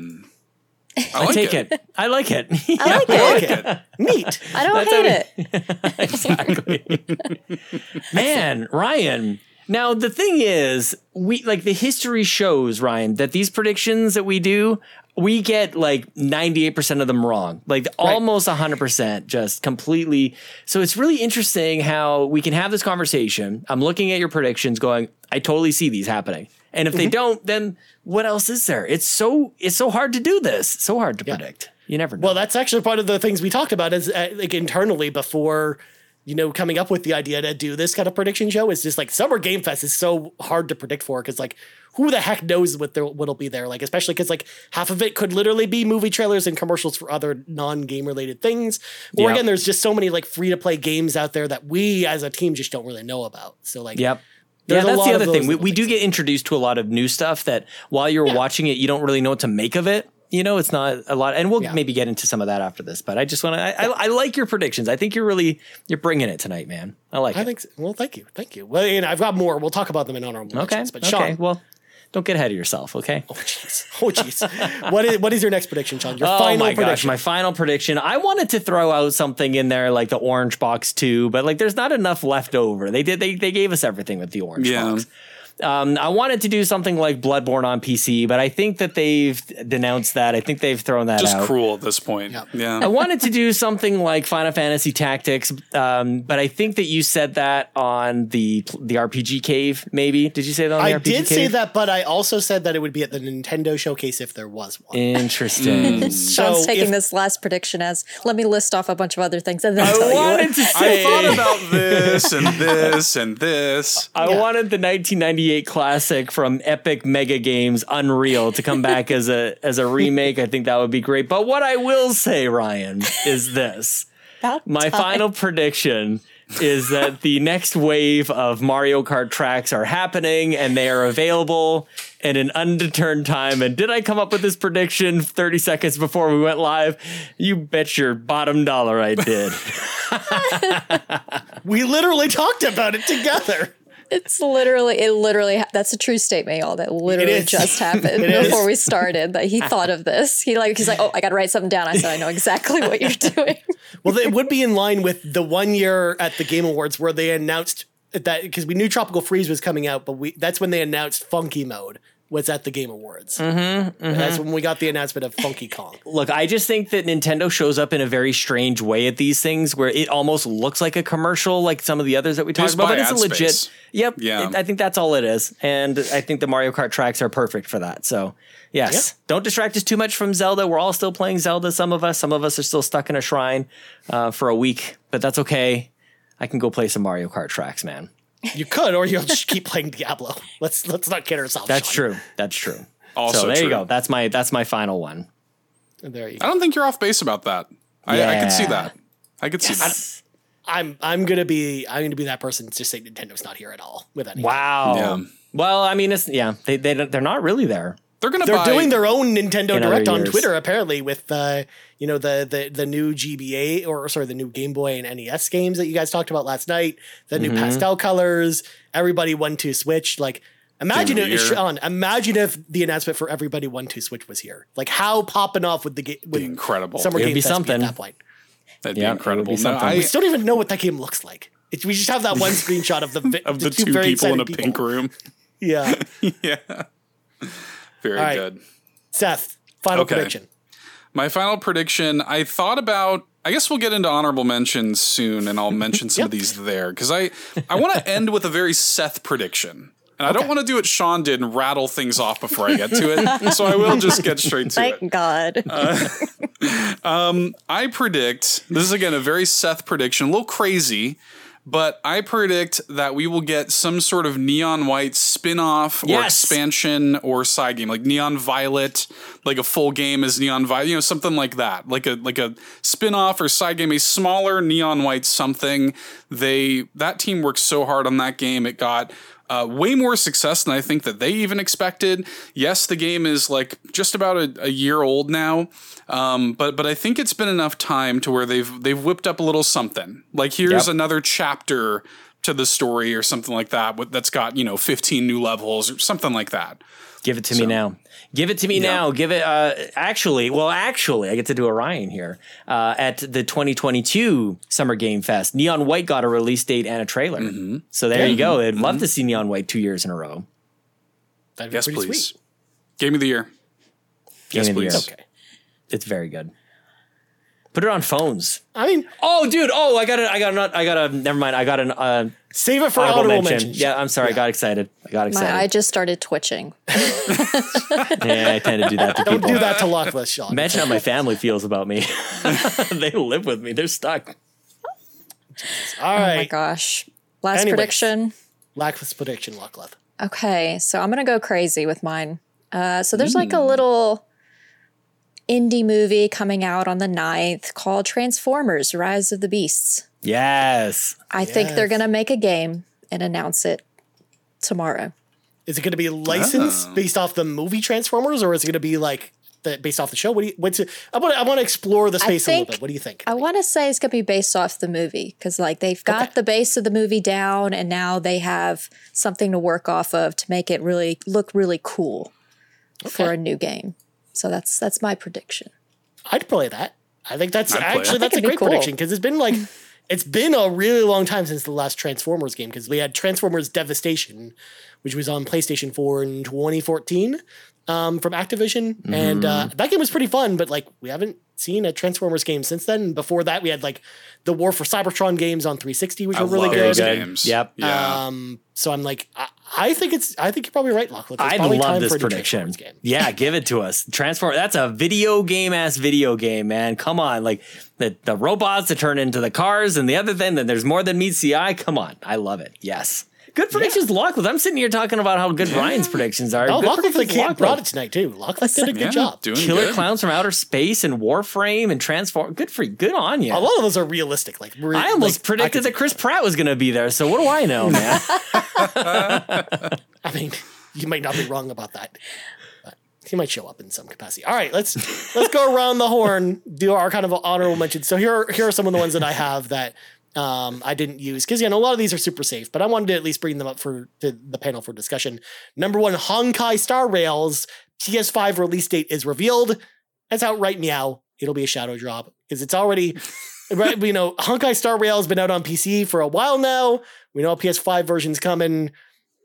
I, I like take it. it. I like it. I like I it. like it. Neat. I don't That's hate it. exactly. Man, Ryan. Now the thing is, we like the history shows, Ryan, that these predictions that we do, we get like 98% of them wrong. Like almost 100% just completely. So it's really interesting how we can have this conversation. I'm looking at your predictions going, I totally see these happening. And if they don't, then what else is there? It's so it's so hard to do this. So hard to predict. You never know. Well, that's actually part of the things we talked about is uh, like internally before, you know, coming up with the idea to do this kind of prediction show. Is just like Summer Game Fest is so hard to predict for because like who the heck knows what there what'll be there? Like especially because like half of it could literally be movie trailers and commercials for other non game related things. Or Yeah. again, there's just so many like free to play games out there that we as a team just don't really know about. So like, Yep. There's yeah, that's the other thing. We, we do get introduced to a lot of new stuff that while you're watching it, you don't really know what to make of it. You know, it's not a lot, and we'll Yeah. maybe get into some of that after this. But I just want to. I, I, I like your predictions. I think you're really you're bringing it tonight, man. I like I it. think so. well, thank you, thank you. Well, and I've got more. We'll talk about them in honorable Okay. mentions. But okay. Sean, Well, don't get ahead of yourself. Okay. oh jeez, oh jeez, what is what is your next prediction, Sean? Your Oh final my gosh, prediction. my final prediction. I wanted to throw out something in there like the orange box too, but like there's not enough left over. They did they they gave us everything with the orange Yeah. box. Um, I wanted to do something like Bloodborne on PC, but I think that they've denounced that. I think they've thrown that Just out. cruel at this point. Yep. Yeah. I wanted to do something like Final Fantasy Tactics, um, but I think that you said that on the the RPG Cave. Maybe did you say that on the RPG Cave? I RPG did Cave? say that, but I also said that it would be at the Nintendo showcase if there was one. Interesting. Sean's So taking if- this last prediction as let me list off a bunch of other things and then I tell you. wanted what- to I thought about this and this and this. I Yeah. wanted the 1998 classic from Epic MegaGames Unreal to come back as a as a remake. I think that would be great. But what I will say, Ryan, is this. My final prediction is that the next wave of Mario Kart tracks are happening and they are available in an undetermined time. And did I come up with this prediction 30 seconds before we went live? You bet your bottom dollar I did. We literally talked about it together. It's literally, it literally, that's a true statement, y'all. That literally just happened It is. before we started. That he thought of this. He like, he's like, oh, I got to write something down. I said, I know exactly what you're doing. Well, it would be in line with the one year at the Game Awards where they announced that because we knew Tropical Freeze was coming out, but we that's when they announced Funky Mode was at the Game Awards. Mm-hmm, That's when we got the announcement of Funky Kong. Look, I just think that Nintendo shows up in a very strange way at these things where it almost looks like a commercial, like some of the others that we talked about, but it's a legit. space. Yep. Yeah. it- I think that's all it is. And I think the Mario Kart tracks are perfect for that. So, yes, don't distract us too much from Zelda. We're all still playing Zelda. Some of us, some of us are still stuck in a shrine uh, for a week, but that's okay. I can go play some Mario Kart tracks, man. You could, or you'll just keep playing Diablo. Let's let's not kid ourselves. That's Sean. true. That's true. Also so there true. you go. That's my that's my final one. There you I don't think you're off base about that. I, I could see that. I could see that. I'm I'm gonna be I'm gonna be that person to say Nintendo's not here at all with any. Wow. Yeah. Well, I mean, it's yeah. They they they're not really there. They're gonna They're buy. doing their own Nintendo In Direct on. Twitter apparently with uh you know the the the new GBA or sorry the new Game Boy and NES games that you guys talked about last night, the Mm-hmm. new pastel colors, everybody one two switch like imagine if the. Sean, imagine if the announcement for everybody one two switch was here. Like how popping off would the game would incredible. Summer It'd Game be Fest something. at that point. That'd Yeah, be incredible. be No, something. I, We still don't even know what that game looks like. It, we just have that one screenshot of the of the, two very people in a excited pink room. Yeah. yeah. Very All right. good. Seth, final Okay. prediction. My final prediction, I thought about I guess we'll get into honorable mentions soon and I'll mention some of these there cuz I I want to end with a very Seth prediction. And I don't want to do what Sean did and rattle things off before I get to it. so I will just get straight to it. Thank God. Uh, um, I predict this is again a very Seth prediction, a little crazy, but I predict that we will get some sort of neon white spin-off or expansion or side game, like Neon Violet, like a full game as Neon Violet, you know, something like that. Like a like a spin-off or side game, a smaller neon white something. They that team worked so hard on that game. It got uh, way more success than I think that they even expected. Yes, the game is like just about a, a year old now, um, but but I think it's been enough time to where they've they've whipped up a little something. Like here's Yep. another chapter to the story or something like that. That's got you know 15 new levels or something like that. Give it to me now. Give it to me now. Give it. Uh, actually, well, actually, I get to do orion here. Uh, at the 2022 Summer Game Fest, Neon White got a release date and a trailer. Mm-hmm. So there you go. I'd love to see Neon White two years in a row. That'd be Yes, pretty please. sweet. Game of the year. Game Yes, of the year. please. Okay. It's very good. Put it on phones. I mean, Oh, dude. Oh, I got it. I got not. I got a. Never mind. I got an uh, save it for honorable, honorable mention. mentions. Yeah, I'm sorry. I got excited. I got excited. My excited. eye just started twitching. yeah, I tend to do that to Don't people. do that to Lockleth, Sean. Imagine how my family feels about me. they live with me. They're stuck. All Oh my gosh. Last Anyways. prediction. Lockleth prediction, Lockleth. Okay, so I'm gonna go crazy with mine. Uh, so there's like a little indie movie coming out on the 9th called Transformers: Rise of the Beasts. Yes. I think they're gonna make a game and announce it tomorrow. Is it going to be licensed oh. based off the movie Transformers, or is it going to be like the, based off the show? What do you? What's it? I want. to I want to explore the space a little bit. What do you think? I want to say it's gonna be based off the movie because like they've got Okay. the base of the movie down, and now they have something to work off of to make it really look really cool for a new game. So that's that's my prediction. I'd play that. I think that's I'd actually that's a great cool. prediction because it's been like it's been a really long time since the last Transformers game because we had Transformers Devastation, which was on PlayStation 4 in 2014 um, from Activision, and uh, Mm-hmm. that game was pretty fun. But like we haven't seen a Transformers game since then. Before that, we had like the War for Cybertron games on 360, which I were really good. good. games. Yep. Yeah. Um, so I'm like, I, I think it's, I think you're probably right, Lachlan. It's I probably love this for a new prediction. Game. Yeah, give it to us. Transform. That's a video game ass video game, man. Come on, like the the robots that turn into the cars and the other thing. Then there's more than meets the eye. Come on, I love it. Yes, good predictions, Lachlan. I'm sitting here talking about how good Ryan's predictions are. Oh, good Lachlan predictions, can't Lachlan. brought it tonight too. Lachlan did a good yeah, job. Doing Killer good. clowns from outer space and Warframe and transform. Good for you. Good on you. A lot of those are realistic. Like we're- I almost like, predicted I that Chris Pratt was going to be there. So what do I know, man? I mean, you might not be wrong about that. But he might show up in some capacity. All right, let's let's go around the horn. Do our kind of honorable mentions. So here are, here are some of the ones that I have that um, I didn't use because you know a lot of these are super safe, but I wanted to at least bring them up for to the panel for discussion. Number one, Honkai Star Rails PS5 release date is revealed. That's out right meow. It'll be a shadow drop because it's already right. You know, Honkai Star Rail has been out on PC for a while now. We know a PS5 version's coming.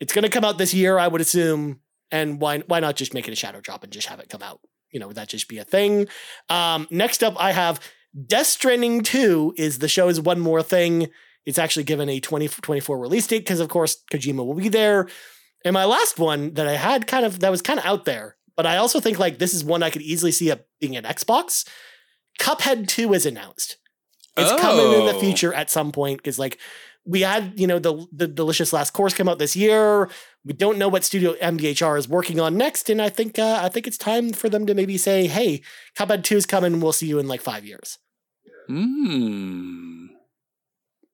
It's going to come out this year, I would assume. And why why not just make it a shadow drop and just have it come out? You know, would that just be a thing? Um, next up, I have Death Stranding 2 is the show's one more thing. It's actually given a 2024 release date because, of course, Kojima will be there. And my last one that I had kind of that was kind of out there, but I also think like this is one I could easily see it being an Xbox. Cuphead 2 is announced. It's coming in the Oh. future at some point because like we had, you know, the the delicious last course come out this year. We don't know what studio MDHR is working on next, and I think uh, I think it's time for them to maybe say, "Hey, Cuphead Two is coming. We'll see you in like five years." Hmm.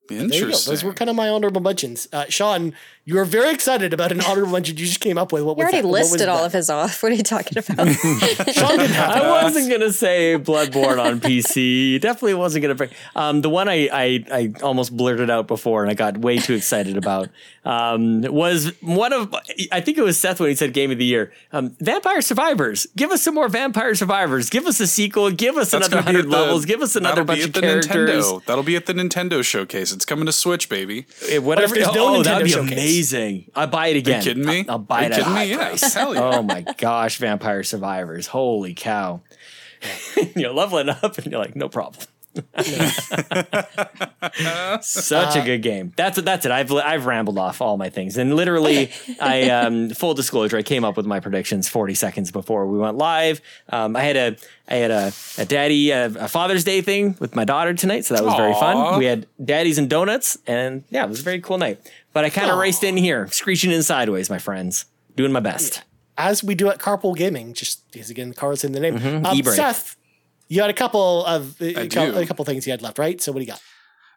There you go. Interesting. Those were kind of my honorable mentions. Uh, Sean, you were very excited about an honorable mention you just came up with. What You was already that? What was listed all that? of his off. What are you talking about? Sean didn't have I wasn't gonna say Bloodborne on PC. Definitely wasn't gonna bring. Um, the one I, I I almost blurted out before and I got way too excited about um, was one of I think it was Seth when he said Game of the Year. Um, Vampire Survivors. Give us some more Vampire Survivors. Give us a sequel. Give us That's another hundred levels. Give us another that'll be bunch at of the characters. Nintendo. That'll be at the Nintendo showcase. It's coming to Switch, baby. Eh, Whatever. there's no oh, that would Nintendo be showcase? amazing. I buy it again. Are you kidding me? I'll, I'll buy Are it you a kidding me? Yeah, hell yeah. Oh my gosh, Vampire Survivors! Holy cow! you're leveling up, and you're like, no problem. Such a good game. That's it. That's it. I've I've rambled off all my things, and literally, I um, full disclosure, I came up with my predictions 40 seconds before we went live. Um, I had a I had a, a daddy a, a Father's Day thing with my daughter tonight, so that was very fun. We had daddies and donuts, and yeah, it was a very cool night. But I kind of Aw. raced in here, screeching in sideways, my friends, doing my best. As we do at Carpool Gaming, just because again, the car's in the name. Um, E-brake. Seth, you had a couple of a, I cou- do. a couple things you had left, right? So what do you got?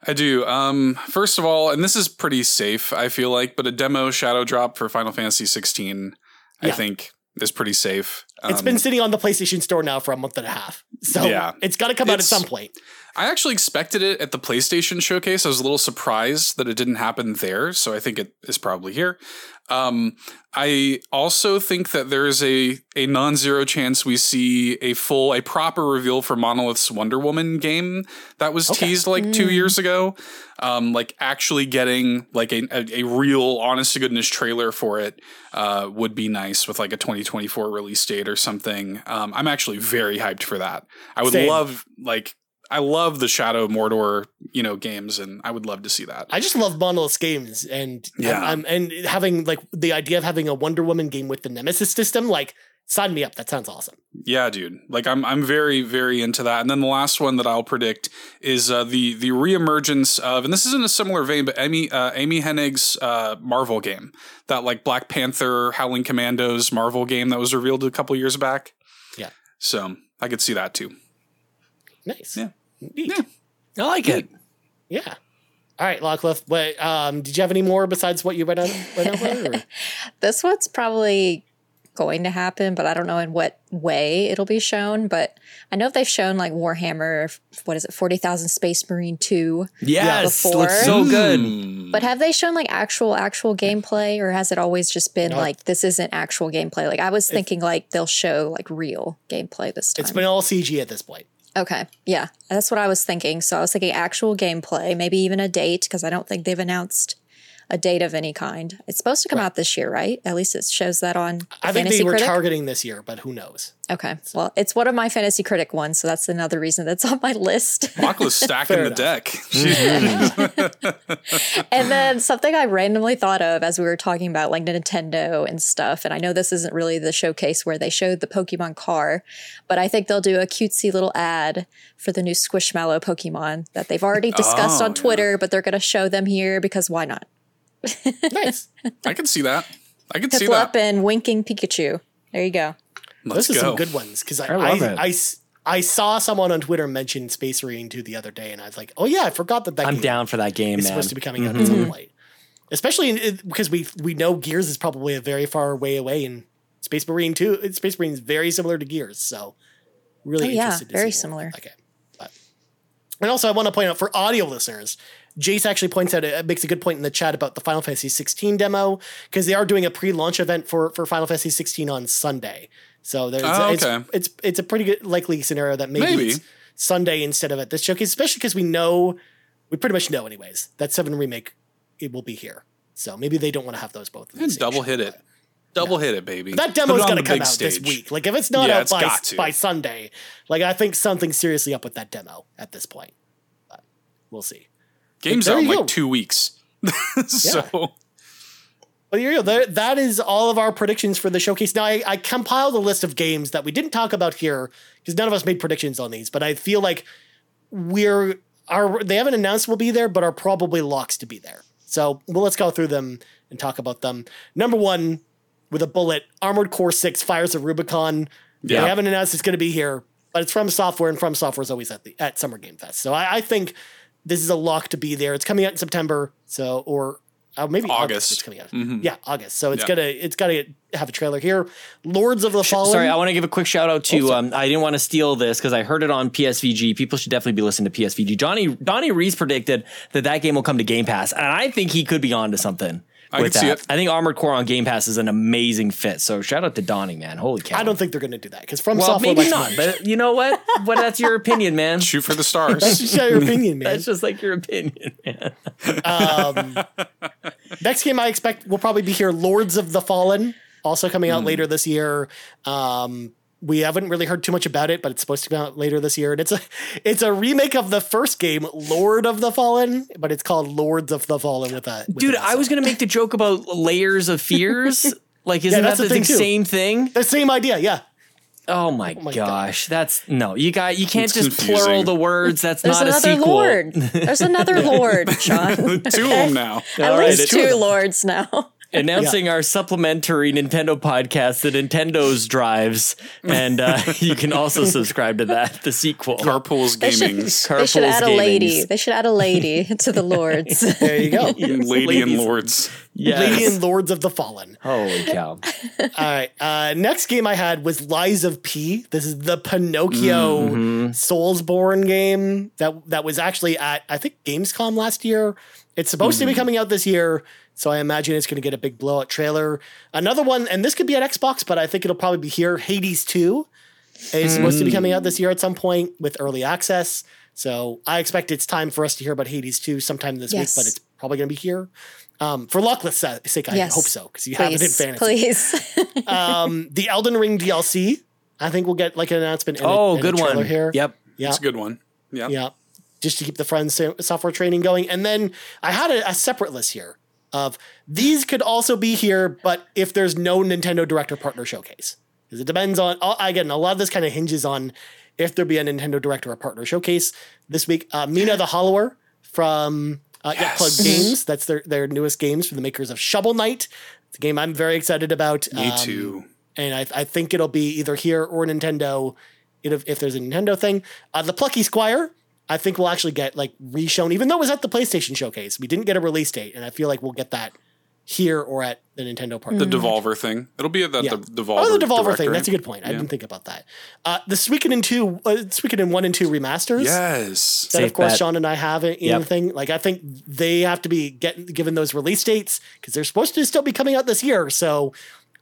I do. Um, first of all, and this is pretty safe, I feel like, but a demo shadow drop for Final Fantasy 16, I Yeah. think, is pretty safe. It's Um, been sitting on the PlayStation Store now for a month and a half, so Yeah. it's got to come out at It's- some point. I actually expected it at the PlayStation showcase. I was a little surprised that it didn't happen there, so I think it is probably here. Um, I also think that there is a a non-zero chance we see a full, a proper reveal for Monolith's Wonder Woman game that was Okay. teased like two years ago. Um, like actually getting like a, a, a real, honest to goodness trailer for it uh, would be nice with like a 2024 release date or something. Um, I'm actually very hyped for that. I would Same. love like I love the Shadow of Mordor, you know, games, and I would love to see that. I just love Monolith games, and Yeah. I'm, and having like the idea of having a Wonder Woman game with the Nemesis system, like sign me up. That sounds awesome. Yeah, dude. Like I'm I'm very very into that. And then the last one that I'll predict is uh, the the reemergence of, and this is in a similar vein, but Amy uh, Amy Hennig's uh, Marvel game, that like Black Panther, Howling Commandos Marvel game that was revealed a couple years back. Yeah. So I could see that too. Nice. Yeah. Neat. I like it. Yeah. All right, Lockcliff. What um, did you have any more besides what you went, on, Read over. This one's probably going to happen, but I don't know in what way it'll be shown. But I know they've shown like Warhammer, what is it, 40,000 Space Marine 2. Yes, before. looks so good. Mm. But have they shown like actual, actual gameplay or has it always just been No. like this isn't actual gameplay? Like I was thinking like they'll show like real gameplay this time. It's been all CG at this point. Okay. Yeah. That's what I was thinking. So I was thinking actual gameplay, maybe even a date, because I don't think they've announced a date of any kind. It's supposed to come out this year, right? At least it shows that on I think Fantasy they were Critic. targeting this year, but who knows? okay. Well, it's one of my Fantasy Critic ones, so that's another reason that's on my list. Lachlan's stacking the enough. deck. and then something I randomly thought of as we were talking about like Nintendo and stuff. And I know this isn't really the showcase where they showed the Pokemon car, but I think they'll do a cutesy little ad for the new Squishmallow Pokemon that they've already discussed Oh, on Twitter, but they're going to show them here because why not? Nice. I can see that. I can see Piplup that. and Winking Pikachu. There you go. Let's Those are go. some good ones because I I love I, it. I s- I saw someone on Twitter mention Space Marine 2 the other day, and I was like, oh yeah, I forgot that that I'm game down for that game, It's supposed to be coming out at mm-hmm. some point. Especially in, it- because we we know Gears is probably a very far way away, and Space Marine 2, Space Marine is very similar to Gears, so really Oh, yeah, interested to very see similar. of that. But, and also, I want to point out for audio listeners, Jace actually points out, it makes a good point in the chat about the Final Fantasy 16 demo because they are doing a pre-launch event for for Final Fantasy 16 on Sunday. So there's Oh, it's, okay. it's it's a pretty good likely scenario that maybe, Maybe. it's Sunday instead of at this showcase, especially because we know we pretty much know anyways that seven remake it will be here. So maybe they don't want to have those both. And double hit it. but- Double hit it, baby. That Put demo is going to come out this week. Like if it's not Yeah, out it's by by Sunday, like I think something's seriously up with that demo at this point. But we'll see. Game's There out in like go. two weeks. so Well, here you go. There, that is all of our predictions for the showcase. Now, I, I compiled a list of games that we didn't talk about here because none of us made predictions on these. But I feel like we're are they haven't announced we'll be there, but are probably locks to be there. So well, let's go through them and talk about them. Number one, with a bullet, Armored Core Six Fires a Rubicon. Yeah. They haven't announced it's going to be here, but it's FromSoftware, and FromSoftware is always at the at Summer Game Fest. So I, I think this is a lock to be there. It's coming out in September, so or uh, maybe August. August. It's coming out. Mhm. Yeah, August. So it's Yeah. gonna it's gotta have a trailer here. Lords of the Fallen. Sorry, I want to give a quick shout out to. Oh, um, I didn't want to steal this because I heard it on PSVG. People should definitely be listening to PSVG. Johnny Donnie Reese predicted that that game will come to Game Pass, and I think he could be onto something. I with can see that. it. I think Armored Core on Game Pass is an amazing fit. So shout out to Donnie, man. Holy cow! I don't think they're gonna do that because from Well, software maybe likes not, but you know what? But that's your opinion, man. shoot for the stars. That's just your opinion, man. That's just like your opinion, man. Um, next game I expect will probably be here Lords of the Fallen, also coming out later this year. Um, we haven't really heard too much about it, but it's supposed to come out later this year. And it's a it's a remake of the first game, Lord of the Fallen, but it's called Lords of the Fallen with that. Dude, I was gonna make the joke about layers of fears. Like, isn't that's that the the, thing, too. same thing? the same idea, yeah. Oh my, oh my gosh, that's no. You got you can't It's just confusing. plural the words. That's There's not a another sequel. lord. There's another lord, Sean. Two of them now. At All right, least it's- two lords now. Announcing our supplementary Nintendo podcast, the Nintendo's drives, and uh, you can also subscribe to that, the sequel. Carpool's They should, Gaming's. they should Carpool's add a lady. They should add a lady to the lords. There you go. Lady and. Lords. Yes. Lady and Lords of the Fallen. Holy cow! All right. Uh, next game I had was Lies of P. This is the Pinocchio Mm-hmm. Soulsborne game that that was actually at I think Gamescom last year. It's supposed to Mm-hmm. be coming out this year, so I imagine it's going to get a big blowout trailer. Another one, and this could be at Xbox, but I think it'll probably be here. Hades Two is supposed to be coming out this year at some point with early access. So I expect it's time for us to hear about Hades 2 sometime this Yes. week, but it's probably going to be here. Um, for Lockleth sake, I Yes. hope so because you have it in Please, fantasy please. um, the Elden Ring DLC. I think we'll get like an announcement. And a- Oh, and a good trailer one. here. Yep. Yeah, It's a good one. Yeah. yeah. Just to keep the friends software training going, and then I had a, a separate list here of these could also be here, but if there's no Nintendo Director Partner Showcase, because it depends on. uh, Again, a lot of this kind of hinges on if there be a Nintendo Director or Partner Showcase this week. Uh, Mina the Hollower from uh, yeah, Plug Games. That's their their newest games from the makers of Shovel Knight. It's a game I'm very excited about. Me Um, too. and I, I think it'll be either here or Nintendo. If, if there's a Nintendo thing, uh, the Plucky Squire, I think we'll actually get like reshown, even though it was at the PlayStation showcase. We didn't get a release date, and I feel like we'll get that here or at the Nintendo part. The Devolver thing. It'll be at that Yeah. the Devolver. Oh, the Devolver direct, thing. That's a good point. I didn't think about that. Uh, the Suikoden two, uh, Suikoden one and two remasters. Yes. That of course bet. Sean and I have in Yep. thing. Like I think they have to be getting given those release dates because they're supposed to still be coming out this year. So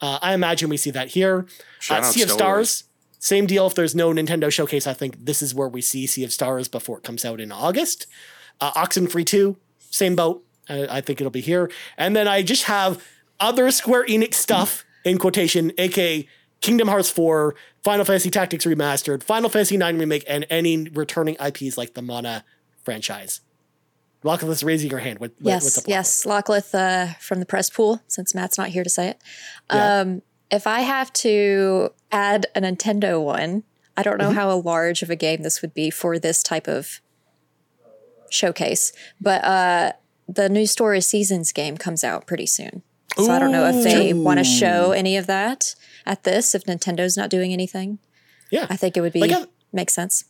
uh, I imagine we see that here. Shout uh, out sea of Stellar. Stars, same deal. If there's no Nintendo showcase, I think this is where we see Sea of Stars before it comes out in August. Uh, Oxenfree two, same boat. I, I think it'll be here. And then I just have other Square Enix stuff in quotation, aka Kingdom Hearts 4, Final Fantasy Tactics Remastered, Final Fantasy 9 Remake, and any returning IPs like the Mana franchise. Lockleth raising your hand. What, what- what's yes, up? yes. Lockleth uh, from the press pool, since Matt's not here to say it. Yeah. Um, if I have to add a Nintendo one, I don't Mm-hmm. know how large of a game this would be for this type of showcase, but uh, the new Story Seasons game comes out pretty soon. So I don't know if they want to show any of that at this, if Nintendo's not doing anything. Yeah. I think it would be Like, make sense.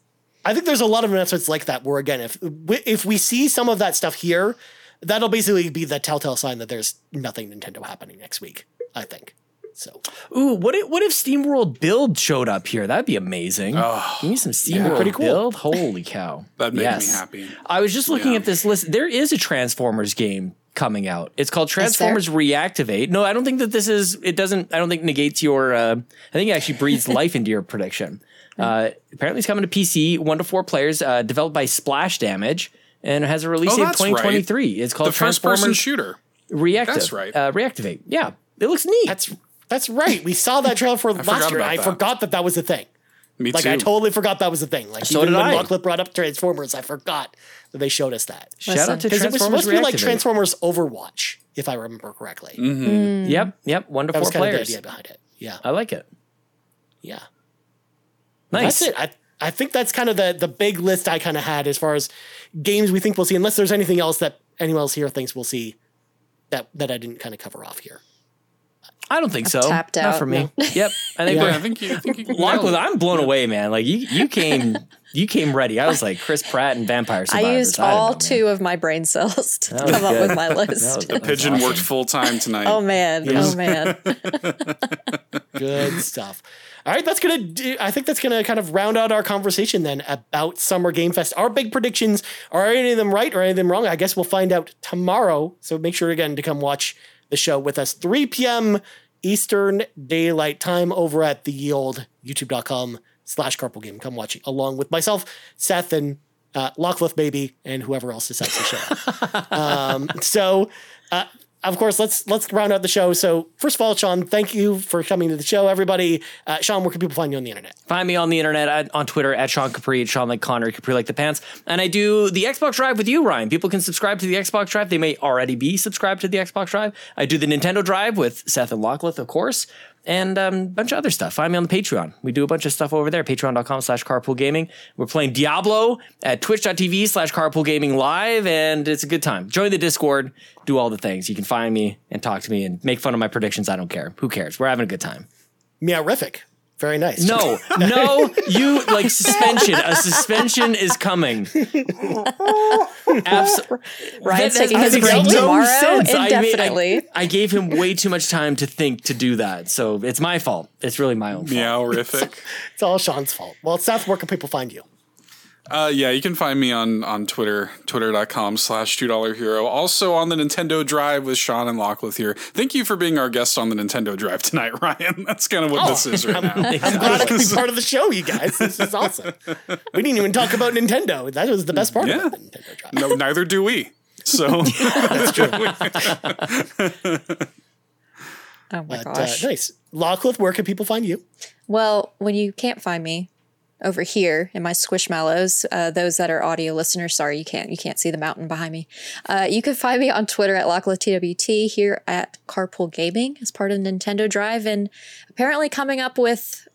I think there's a lot of announcements like that where again, if if we see some of that stuff here, that'll basically be the telltale sign that there's nothing Nintendo happening next week. I think. So Ooh, what if what if SteamWorld Build showed up here? That'd be amazing. Oh, Give me some SteamWorld pretty cool. Build. Holy cow! That'd make Yes. me happy. I was just looking Yeah. at this list. There is a Transformers game coming out. It's called? Transformers Reactivate. No, I don't think that this is. It doesn't. I don't think negates your. Uh, I think it actually breathes life into your prediction. Uh, apparently, it's coming to PC, one to four players, uh, developed by Splash Damage, and it has a release Oh, date of that's right. 2023. It's called The first person Transformers shooter. Reactive. That's right. Uh, Reactivate. Yeah, it looks neat. that's that's right. We saw that trailer for forgot last year. I that. forgot that that was a thing. Me Like too. I totally forgot that was a thing. Like So even did when I. Lachlan brought up Transformers, I forgot that they showed us that. Shout Listen. out to Because it was supposed to be like Transformers Overwatch, if I remember correctly. Mm-hmm. Yep, yep. One to That four was kind of the players. idea behind it. Yeah, I like it. yeah. Nice. That's it. I I think that's kind of the the big list I kind of had as far as games we think we'll see, unless there's anything else that anyone else here thinks we'll see that that I didn't kind of cover off here. I don't think so. tapped Not out. for me. Yep. I think Yeah, we're I think you. I think you nailed Lockwood, it. I'm blown away, man. Like you, you came, you came ready. I was like Chris Pratt and Vampire Survivors. I used don't all know, two of my brain cells to That was come up with my That was- list. that was Pigeon awesome. worked full time tonight. Oh man, Yes. oh man. Good stuff. All right, that's gonna. Do, I think that's gonna kind of round out our conversation then about Summer Game Fest. Our big predictions are any of them right or any of them wrong? I guess we'll find out tomorrow. So make sure again to come watch the show with us 3 p.m. Eastern Daylight Time over at the Yield YouTube.com slash Carpool Game. Come watch it along with myself, Seth, and uh, Lockleth Baby, and whoever else decides to show up. um, so. Uh, of course, let's let's round out the show. So, first of all, Sean, thank you for coming to the show. Everybody, uh, Sean, where can people find you on the internet? Find me on the internet at, on Twitter at Sean Capri, Sean like Connor, Capri like the pants. And I do the Xbox Drive with you, Ryan. People can subscribe to the Xbox Drive. They may already be subscribed to the Xbox Drive. I do the Nintendo Drive with Seth and Lockleth, of course and um, a bunch of other stuff. Find me on the Patreon. We do a bunch of stuff over there. Patreon.com slash carpool gaming. We're playing Diablo at twitch.tv slash carpool gaming live, and it's a good time. Join the Discord, do all the things. You can find me and talk to me and make fun of my predictions. I don't care. Who cares? We're having a good time. Meowrific. Very nice. No, no, you like suspension. A suspension is coming. Abs- Ryan's that, taking his break no tomorrow sense. indefinitely. I, made, I, I, gave him way too much time to think to do that, so it's my fault. It's really my own fault. Meowrific. it's all Sean's fault. Well, Seth, where can people find you? Uh, yeah, you can find me on on Twitter, twitter.com slash two dollar hero. Also on the Nintendo Drive with Sean and Lockleth here. Thank you for being our guest on the Nintendo Drive tonight, Ryan. That's kind of what oh, this is right now. I'm glad I can be part of the show, you guys. This is awesome. We didn't even talk about Nintendo. That was the best part yeah. of the Nintendo Drive. No, neither do we. So that's true. oh my but, uh, gosh. Uh, nice. Lockleth, where can people find you? Well, when you can't find me, over here in my squishmallows. Uh, those that are audio listeners, sorry, you can't you can't see the mountain behind me. Uh, you can find me on Twitter at LocklethTWT, here at Carpool Gaming as part of Nintendo Drive, and apparently coming up with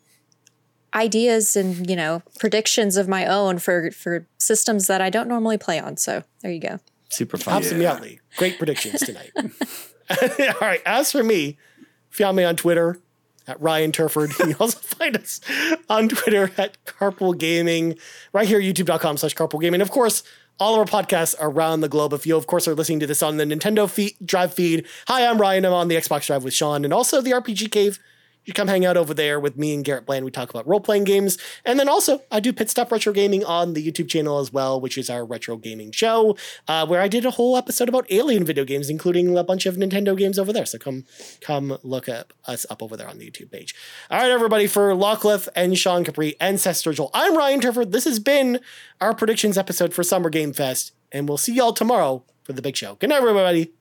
ideas and you know predictions of my own for for systems that I don't normally play on. So there you go. Super fun. Absolutely, yeah. great predictions tonight. All right, as for me, found me on Twitter at Ryan Turford. You can also find us on Twitter at Carpool Gaming, right here, youtube.com slash carpool gaming. Of course, all of our podcasts around the globe. If you, of course, are listening to this on the Nintendo feed, Drive feed, hi, I'm Ryan. I'm on the Xbox Drive with Sean and also the RPG Cave you come hang out over there with me and Garrett Bland. We talk about role playing games. And then also, I do Pit Stop Retro Gaming on the YouTube channel as well, which is our retro gaming show, uh, where I did a whole episode about alien video games, including a bunch of Nintendo games over there. So come come look up us up over there on the YouTube page. All right, everybody, for Lockleth and Sean Capri and Seth Sturgill, I'm Ryan Turford. This has been our predictions episode for Summer Game Fest, and we'll see y'all tomorrow for the big show. Good night, everybody.